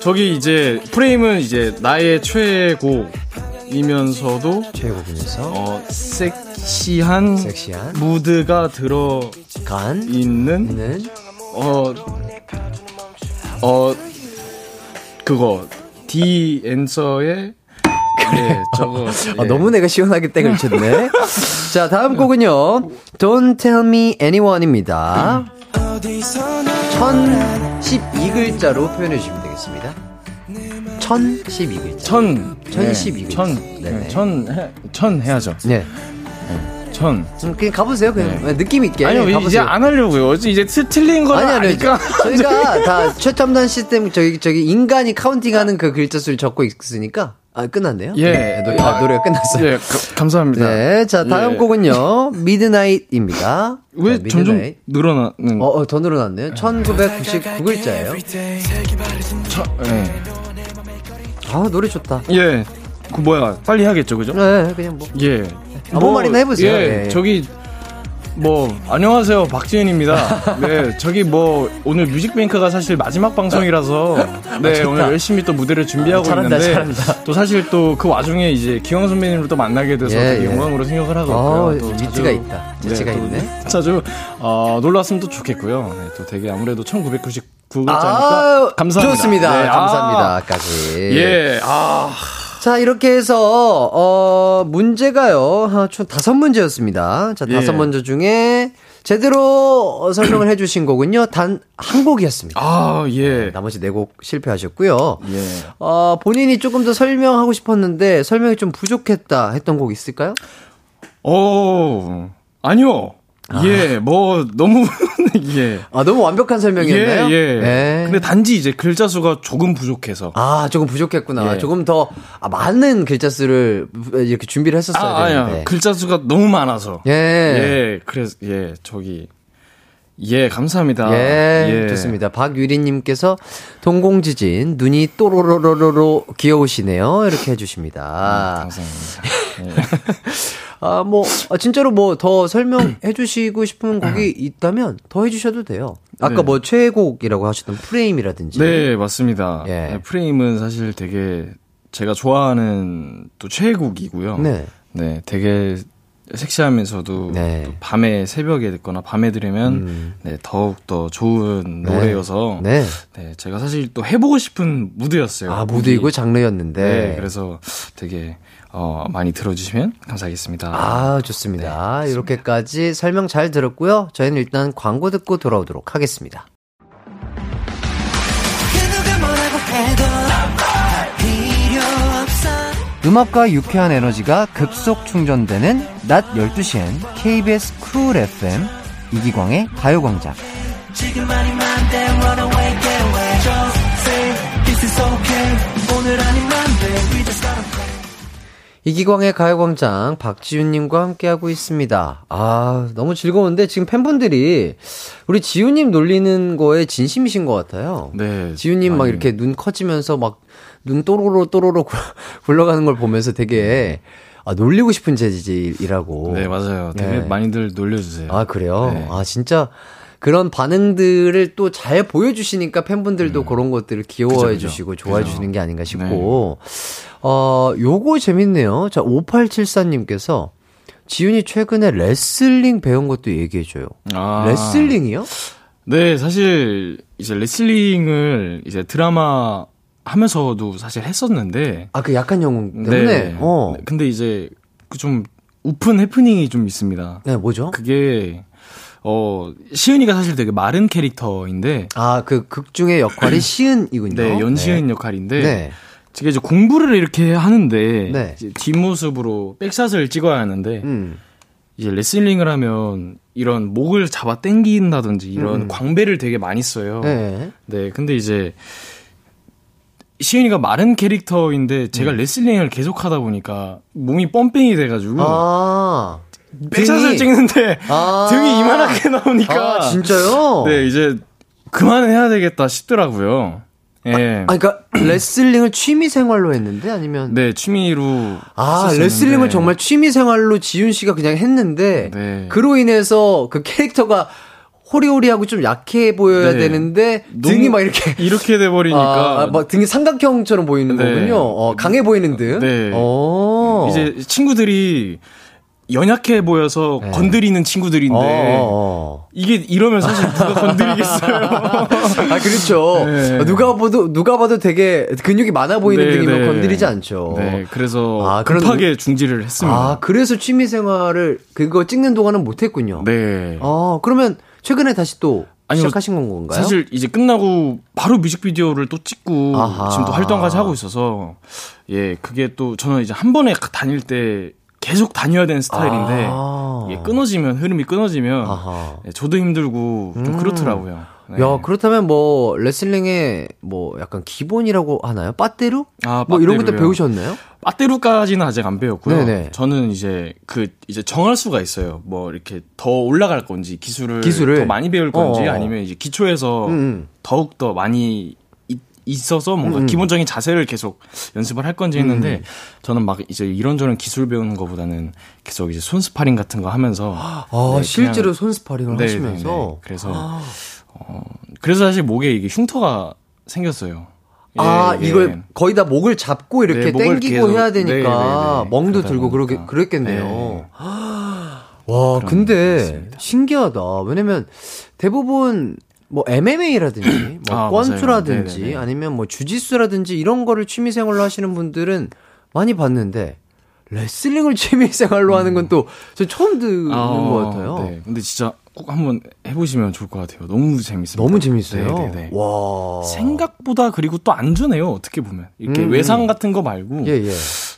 저기 이제 프레임은 이제 나의 최애곡이면서도 최고분에서 어 섹시한 섹시한 무드가 들어 간 있는 는 어, 어, 그거, 디 앤서의, 예, 저거. 아, <laughs> 예. 너무 내가 시원하게 땡을 쳤네. 자, 다음 곡은요. Don't Tell Me Anyone입니다. 1012글자로 표현해 주시면 되겠습니다. 1012글자. 천. 천 예, 십이 글자. 천. 네네. 예, 천, 해, 천 해야죠. 네. 천. 좀 그냥 가보세요. 그냥 네. 느낌 있게. 아니요, 이제 가보세요. 안 하려고요. 이제 트, 틀린 거 아니, 아니, 아니까. 저희가 <laughs> 다 최첨단 시스템, 저기, 저기, 인간이 counting하는 그 글자 수를 적고 있으니까, 아, 끝났네요? 예. 네, 노래, 아, 노래가 끝났어요. 예, 가- 감사합니다. 네, 자, 다음 예. 곡은요. Midnight입니다. 왜 자, 점점 Midnight. 늘어나는? 어, 어, 더 늘어났네요. 1999글자예요. 예. 아, 노래 좋다. 예. 그 뭐야? 빨리 해야겠죠, 그죠? 네, 그냥 뭐. 예. 아무 말이나 해보세요. 예, 예. 저기 뭐 안녕하세요 박지은입니다. 네, <laughs> 저기 뭐 오늘 뮤직뱅크가 사실 마지막 방송이라서 <laughs> 네 오늘 열심히 또 무대를 준비하고 잘한다, 있는데 잘한다. 또 사실 또 그 와중에 이제 기광 선배님을 또 만나게 돼서 예, 되게 예. 영광으로 생각을 하고 어, 있고요. 또 재치가 있다. 재치가 또 있네. 자주 어, 놀랐으면 또 좋겠고요. 네, 또 되게 아무래도 1999글자니까 아, 감사합니다. 좋습니다. 네, 아, 감사합니다까지. 예, 아 자, 이렇게 해서, 어, 문제가요. 하, 총 다섯 문제였습니다. 자, 다섯 예. 문제 중에 제대로 어, 설명을 해주신 곡은요. 단 한 곡이었습니다. 아, 예. 나머지 네 곡 실패하셨고요. 예. 어, 본인이 조금 더 설명하고 싶었는데 설명이 좀 부족했다 했던 곡 있을까요? 어, 아니요. 예, 뭐, 너무, <laughs> 예. 아, 너무 완벽한 설명이었나요? 예, 예. 네. 근데 단지 이제 글자 수가 조금 부족해서. 아, 조금 부족했구나. 예. 조금 더 아, 많은 글자 수를 이렇게 준비를 했었어야 아, 되는데. 아니야. 글자 수가 너무 많아서. 예. 예, 그래서, 예, 저기. 예, 감사합니다. 예, 좋습니다. 박유리님께서 동공지진 눈이 또로로로로로 귀여우시네요. 이렇게 해주십니다. 감사합니다. <laughs> 아, 뭐, 아, 진짜로 뭐 더 설명해 주시고 싶은 <clears throat> 곡이 있다면 더 해주셔도 돼요. 아까 네. 뭐 최애곡이라고 하셨던 프레임이라든지. 네, 맞습니다. 예. 네, 프레임은 사실 되게 제가 좋아하는 또 최애곡이고요. 네. 네, 되게 섹시하면서도 네. 또 밤에 새벽에 듣거나 밤에 들으면 네, 더욱 더 좋은 네. 노래여서 네. 네, 제가 사실 또 해보고 싶은 무드였어요. 아. 무드이고 장르였는데. 네, 그래서 되게 어, 많이 들어주시면 감사하겠습니다. 아, 좋습니다. 이렇게까지 설명 잘 들었고요. 저희는 일단 광고 듣고 돌아오도록 하겠습니다. 음악과 유쾌한 에너지가 급속 충전되는 낮 12시엔 KBS 쿨 FM 이기광의 가요광장. 이기광의 가요광장 박지윤님과 함께하고 있습니다. 아 너무 즐거운데 지금 팬분들이 우리 지윤님 놀리는 거에 진심이신 것 같아요. 네. 지윤님 막. 이렇게 눈 커지면서 막 눈 또로로 또로로 굴- <laughs> 굴러가는 걸 보면서 되게 아, 놀리고 싶은 재질이라고. 네, 맞아요. 되게 네. 많이들 놀려주세요. 아 그래요? 네. 아 진짜 그런 반응들을 또 잘 보여주시니까 팬분들도 그런 것들을 귀여워해 음. 그죠, 그죠. 주시고 좋아해 그죠. 주시는 게 아닌가 싶고 어 요거 재밌네요. 자 5874님께서 지윤이 최근에 레슬링 배운 것도 얘기해 줘요. 아. 레슬링이요? 네, 사실 이제 레슬링을 이제 드라마 하면서도 사실 했었는데 아 그 약한 영웅 때문에 네. 어. 네, 근데 이제 그좀 오픈 해프닝이 좀 있습니다. 네 뭐죠? 그게 어 시은이가 사실 되게 마른 캐릭터인데 아 그 극 중의 역할이 <clears throat> 시은이군요. 네, 연시은 역할인데 네. 제가 이제 공부를 이렇게 하는데 네. 뒷모습으로 백샷을 찍어야 하는데 음. 이제 레슬링을 하면 이런 목을 잡아 당긴다든지 이런 음. 광배를 되게 많이 써요. 네. 네, 근데 이제 시은이가 마른 캐릭터인데 음. 제가 레슬링을 계속 하다 보니까 몸이 뻔뺑이 돼가지고 아. 백샷을 찍는데 아. <laughs> 등이 이만하게 나오니까 아, 진짜요? 네 이제 그만해야 되겠다 싶더라고요. 예. 아, 그러니까 <clears throat> 레슬링을 취미 생활로 했는데 아니면 네 취미로 아 했었는데 레슬링을 정말 취미 생활로 지윤 씨가 그냥 했는데 네. 그로 인해서 그 캐릭터가 호리호리하고 좀 약해 보여야 네. 되는데 등이 막 이렇게 이렇게 돼 버리니까 아, 막 등이 삼각형처럼 보이는 네. 거군요. 어, 강해 보이는 등. 네. 어. 이제 친구들이 연약해 보여서 네. 건드리는 친구들인데 어, 어, 어. 이게 이러면 사실 누가 건드리겠어요. <laughs> 아 그렇죠. 네. 누가 봐도 누가 봐도 되게 근육이 많아 보이는 네, 등이면 네. 건드리지 않죠. 네, 그래서 아, 그런 급하게 중지를 했습니다. 아 그래서 취미 생활을 그거 찍는 동안은 못했군요. 네. 아 그러면 최근에 다시 또 아니요, 시작하신 건가요? 사실 이제 끝나고 바로 뮤직비디오를 또 찍고 아하. 지금 또 활동까지 하고 있어서 예 그게 또 저는 이제 한 번에 다닐 때 계속 다녀야 되는 스타일인데 아. 예, 끊어지면 흐름이 끊어지면 아하. 예, 저도 힘들고 좀 음. 그렇더라고요. 네. 야, 그렇다면 뭐, 레슬링의 뭐, 약간 기본이라고 하나요? 빠떼루? 아, 뭐 이런 것도. 배우셨나요? 빠떼루까지는 아직 안 배웠고요. 네네. 저는 이제 그 이제 정할 수가 있어요. 뭐 이렇게 더 올라갈 건지 기술을, 기술을? 더 많이 배울 건지 어. 아니면 이제 기초에서 음. 더욱 더 많이 이- 있어서 뭔가 음. 기본적인 자세를 계속 연습을 할 건지 했는데 저는 막 이제 이런저런 기술 배우는 것보다는 계속 이제 손 스파링 같은 거 하면서 아, 네, 실제로 그냥- 손 스파링을 네, 하시면서. 네, 네. 그래서 어, 그래서 사실 목에 이게 흉터가 생겼어요. 아, 예, 예. 이걸 거의 다 목을 잡고 이렇게 네, 목을 땡기고 계속- 해야 네, 되니까. 멍도 들고 그러게. 그랬겠네요. 네. <gasps> 와, 근데. 신기하다. 왜냐면 대부분 뭐 MMA라든지 <clears throat> 뭐 아, 권투라든지 맞아요. 네네네. 아니면 뭐 주짓수라든지 이런 거를 취미 생활로 하시는 분들은 많이 봤는데 레슬링을 <laughs> 취미 생활로 하는 건또저 처음 듣는 아, 것 같아요. 네. 근데 진짜 꼭 한번 해보시면 좋을 것 같아요. 너무 재밌습니다. 너무 재밌어요. 네, 네, 네. 와. 생각보다 그리고 또 안전해요. 어떻게 보면 이렇게 음. 외상 같은 거 말고, 예, 예.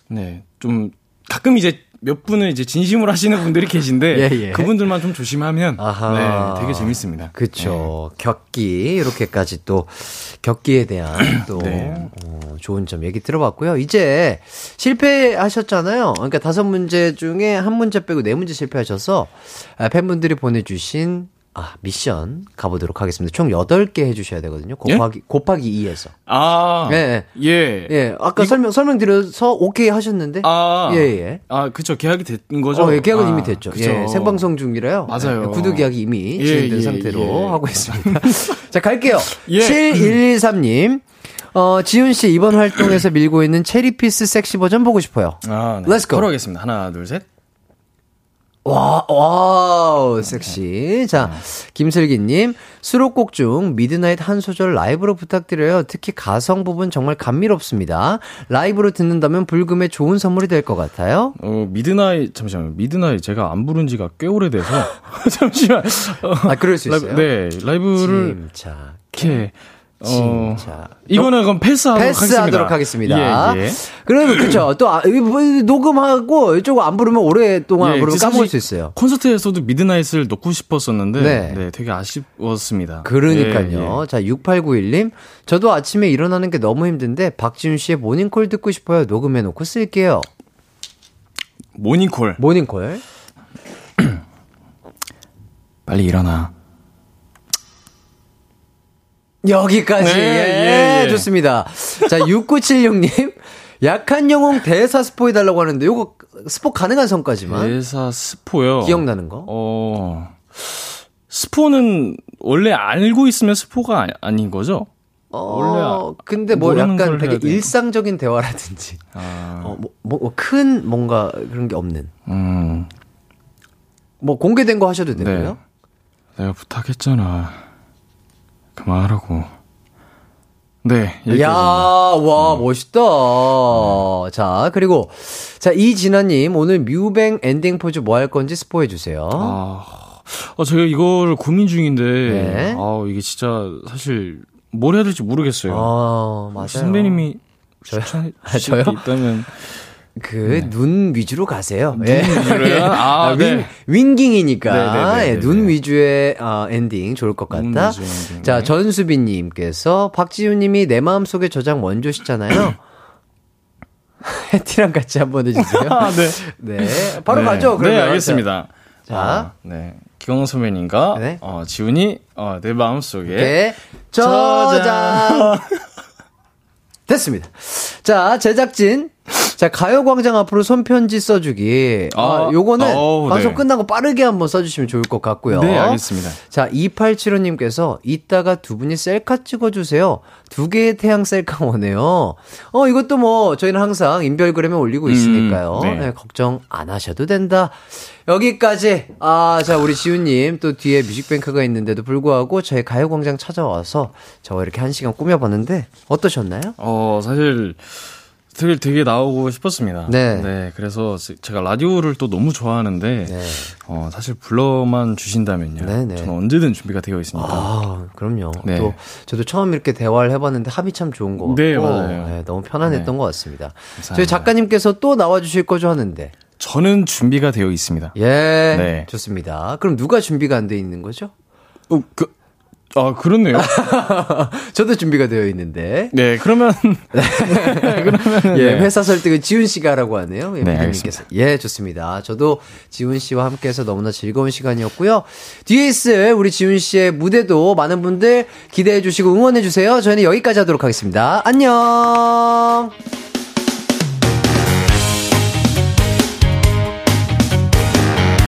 네, 좀 가끔 이제 몇 분은 이제 진심으로 하시는 분들이 계신데 <laughs> 예, 예. 그분들만 좀 조심하면 아하. 네, 되게 재밌습니다. 그쵸. 격기, 이렇게까지 또, 격기에 대한 <clears throat> 또, 네. 어, 좋은 점 얘기 들어봤고요. 이제 실패하셨잖아요. 그러니까 다섯 문제 중에 한 문제 빼고 네 문제 실패하셔서, 아, 팬분들이 보내주신, 아, 미션 가보도록 하겠습니다. 총 8개 해주셔야 되거든요. 곱하기, 곱하기 2에서. 아, 네, 예, 예. 아까 설명, 설명드려서 오케이 하셨는데. 아, 예, 예. 아, 그쵸. 계약이 된 거죠. 어, 예, 계약은 아, 이미 됐죠. 그쵸. 예, 생방송 중이라요. 맞아요. 예, 구두 계약이 이미 예, 진행된 예, 상태로 예. 하고 있습니다. <laughs> 자, 갈게요. 예. 7113님. 어, 지훈 씨 이번 활동에서 밀고 있는 체리피스 섹시 버전 보고 싶어요. 아, 네. Let's go. 걸어가겠습니다. 하나, 둘, 셋. 와, 와우, 섹시. 자, 김슬기님, 수록곡 중 Midnight 한 소절 라이브로 부탁드려요. 특히 가성 부분 정말 감미롭습니다. 라이브로 듣는다면 불금에 좋은 선물이 될 것 같아요. 어, Midnight, 잠시만요. Midnight 제가 안 부른 지가 꽤 오래돼서. <laughs> 잠시만. 어, 아, 그럴 수 라이브, 있어요. 네, 라이브를. 이렇게. 어, 진짜. 이거는 그럼 패스하도록 패스하도록 하겠습니다. 예, 예. 그러면 그쵸. 또 아, 이 뭐, 녹음하고 이쪽 안 부르면 오랫동안 예, 부르면 까먹을 수 있어요. 콘서트에서도 Midnight을 넣고 싶었었는데, 네. 네, 되게 아쉬웠습니다. 그러니까요. 예, 예. 자, 6891님. 저도 아침에 일어나는 게 너무 힘든데 박지훈 씨의 모닝콜 듣고 싶어요. 녹음해 놓고 쓸게요. 모닝콜. 모닝콜. <clears throat> 빨리 일어나. 여기까지. 네, 예, 예, 예. 좋습니다. 자, <laughs> 6976님. 약한 영웅 대사 스포 해 달라고 하는데 요거 스포 가능한 선까지만 대사 스포요. 기억나는 거? 어, 스포는 원래 알고 있으면 스포가 아, 아닌 거죠? 원래 어, 근데 뭐 약간 걸 되게. 일상적인 대화라든지 아, 어, 뭐, 뭐, 큰 뭔가 그런 게 없는. 음, 뭐 공개된 거 하셔도 되고요. 네. 내가 부탁했잖아. 그만하라고. 네, 야. 와, 멋있다. 자, 그리고, 자, 이진아님, 오늘 뮤뱅 엔딩 포즈 뭐 할 건지 스포해 주세요. 아, 어, 제가 이거를 고민 중인데, 네. 아, 이게 진짜 사실 뭘 해야 될지 모르겠어요. 아, 맞아요. 선배님이 추천해 아, 저요? 게 있다면 그, 눈 위주로 가세요. <laughs> 네. 눈 위주로요? 아, 윈, 네. 윙깅이니까. 네, 네, 네, 예, 네, 눈 네. 위주의 어, 엔딩 좋을 것눈 같다. 엔딩, 자, 네. 전수빈님께서 박지훈님이 내 마음 속에 저장 원조시잖아요. <laughs> 해티랑 같이 한번 해주세요. <laughs> 아, 네. 네. 바로 네. 가죠, 그러면. 네, 알겠습니다. 자. 아, 네. 기광 선배님과 네. 어, 지훈이 어, 내 마음 속에 네. 저장. 됐습니다. 자, 제작진. 자, 가요광장 앞으로 손편지 써주기. 아, 아, 요거는 어우, 방송 네. 끝나고 빠르게 한번 써주시면 좋을 것 같고요. 네, 알겠습니다. 자, 2875님께서 이따가 두 분이 셀카 찍어주세요. 두 개의 태양 셀카 오네요. 어, 이것도 뭐, 저희는 항상 인별그램에 올리고 있으니까요. 네. 네, 걱정 안 하셔도 된다. 여기까지. 아, 자, 우리 지훈님 또 뒤에 뮤직뱅크가 있는데도 불구하고 저희 가요광장 찾아와서 저 이렇게 한 시간 꾸며봤는데 어떠셨나요? 어, 사실 되게 되게 나오고 싶었습니다. 네. 그래서 제가 라디오를 또 너무 좋아하는데 네. 어, 사실 불러만 주신다면요. 네, 네. 저는 언제든 준비가 되어 있으니까. 아, 그럼요. 네. 또 저도 처음 이렇게 대화를 해봤는데 합이 참 좋은 것 같고 네, 맞아요. 네, 너무 편안했던 네. 것 같습니다. 감사합니다. 저희 작가님께서 또 나와주실 거죠 하는데 저는 준비가 되어 있습니다. 예, 네. 좋습니다. 그럼 누가 준비가 안 돼 있는 거죠? 어, 그 아, 그렇네요. <laughs> 저도 준비가 되어 있는데. 네, 그러면. <laughs> 네, 그러면. 예, 회사 설득은 지훈 씨가 하라고 하네요. 예, 네, 부모님께서. 예, 좋습니다. 저도 지훈 씨와 함께 해서 너무나 즐거운 시간이었고요. 뒤에 있을 우리 지훈 씨의 무대도 많은 분들 기대해 주시고 응원해 주세요. 저희는 여기까지 하도록 하겠습니다. 안녕!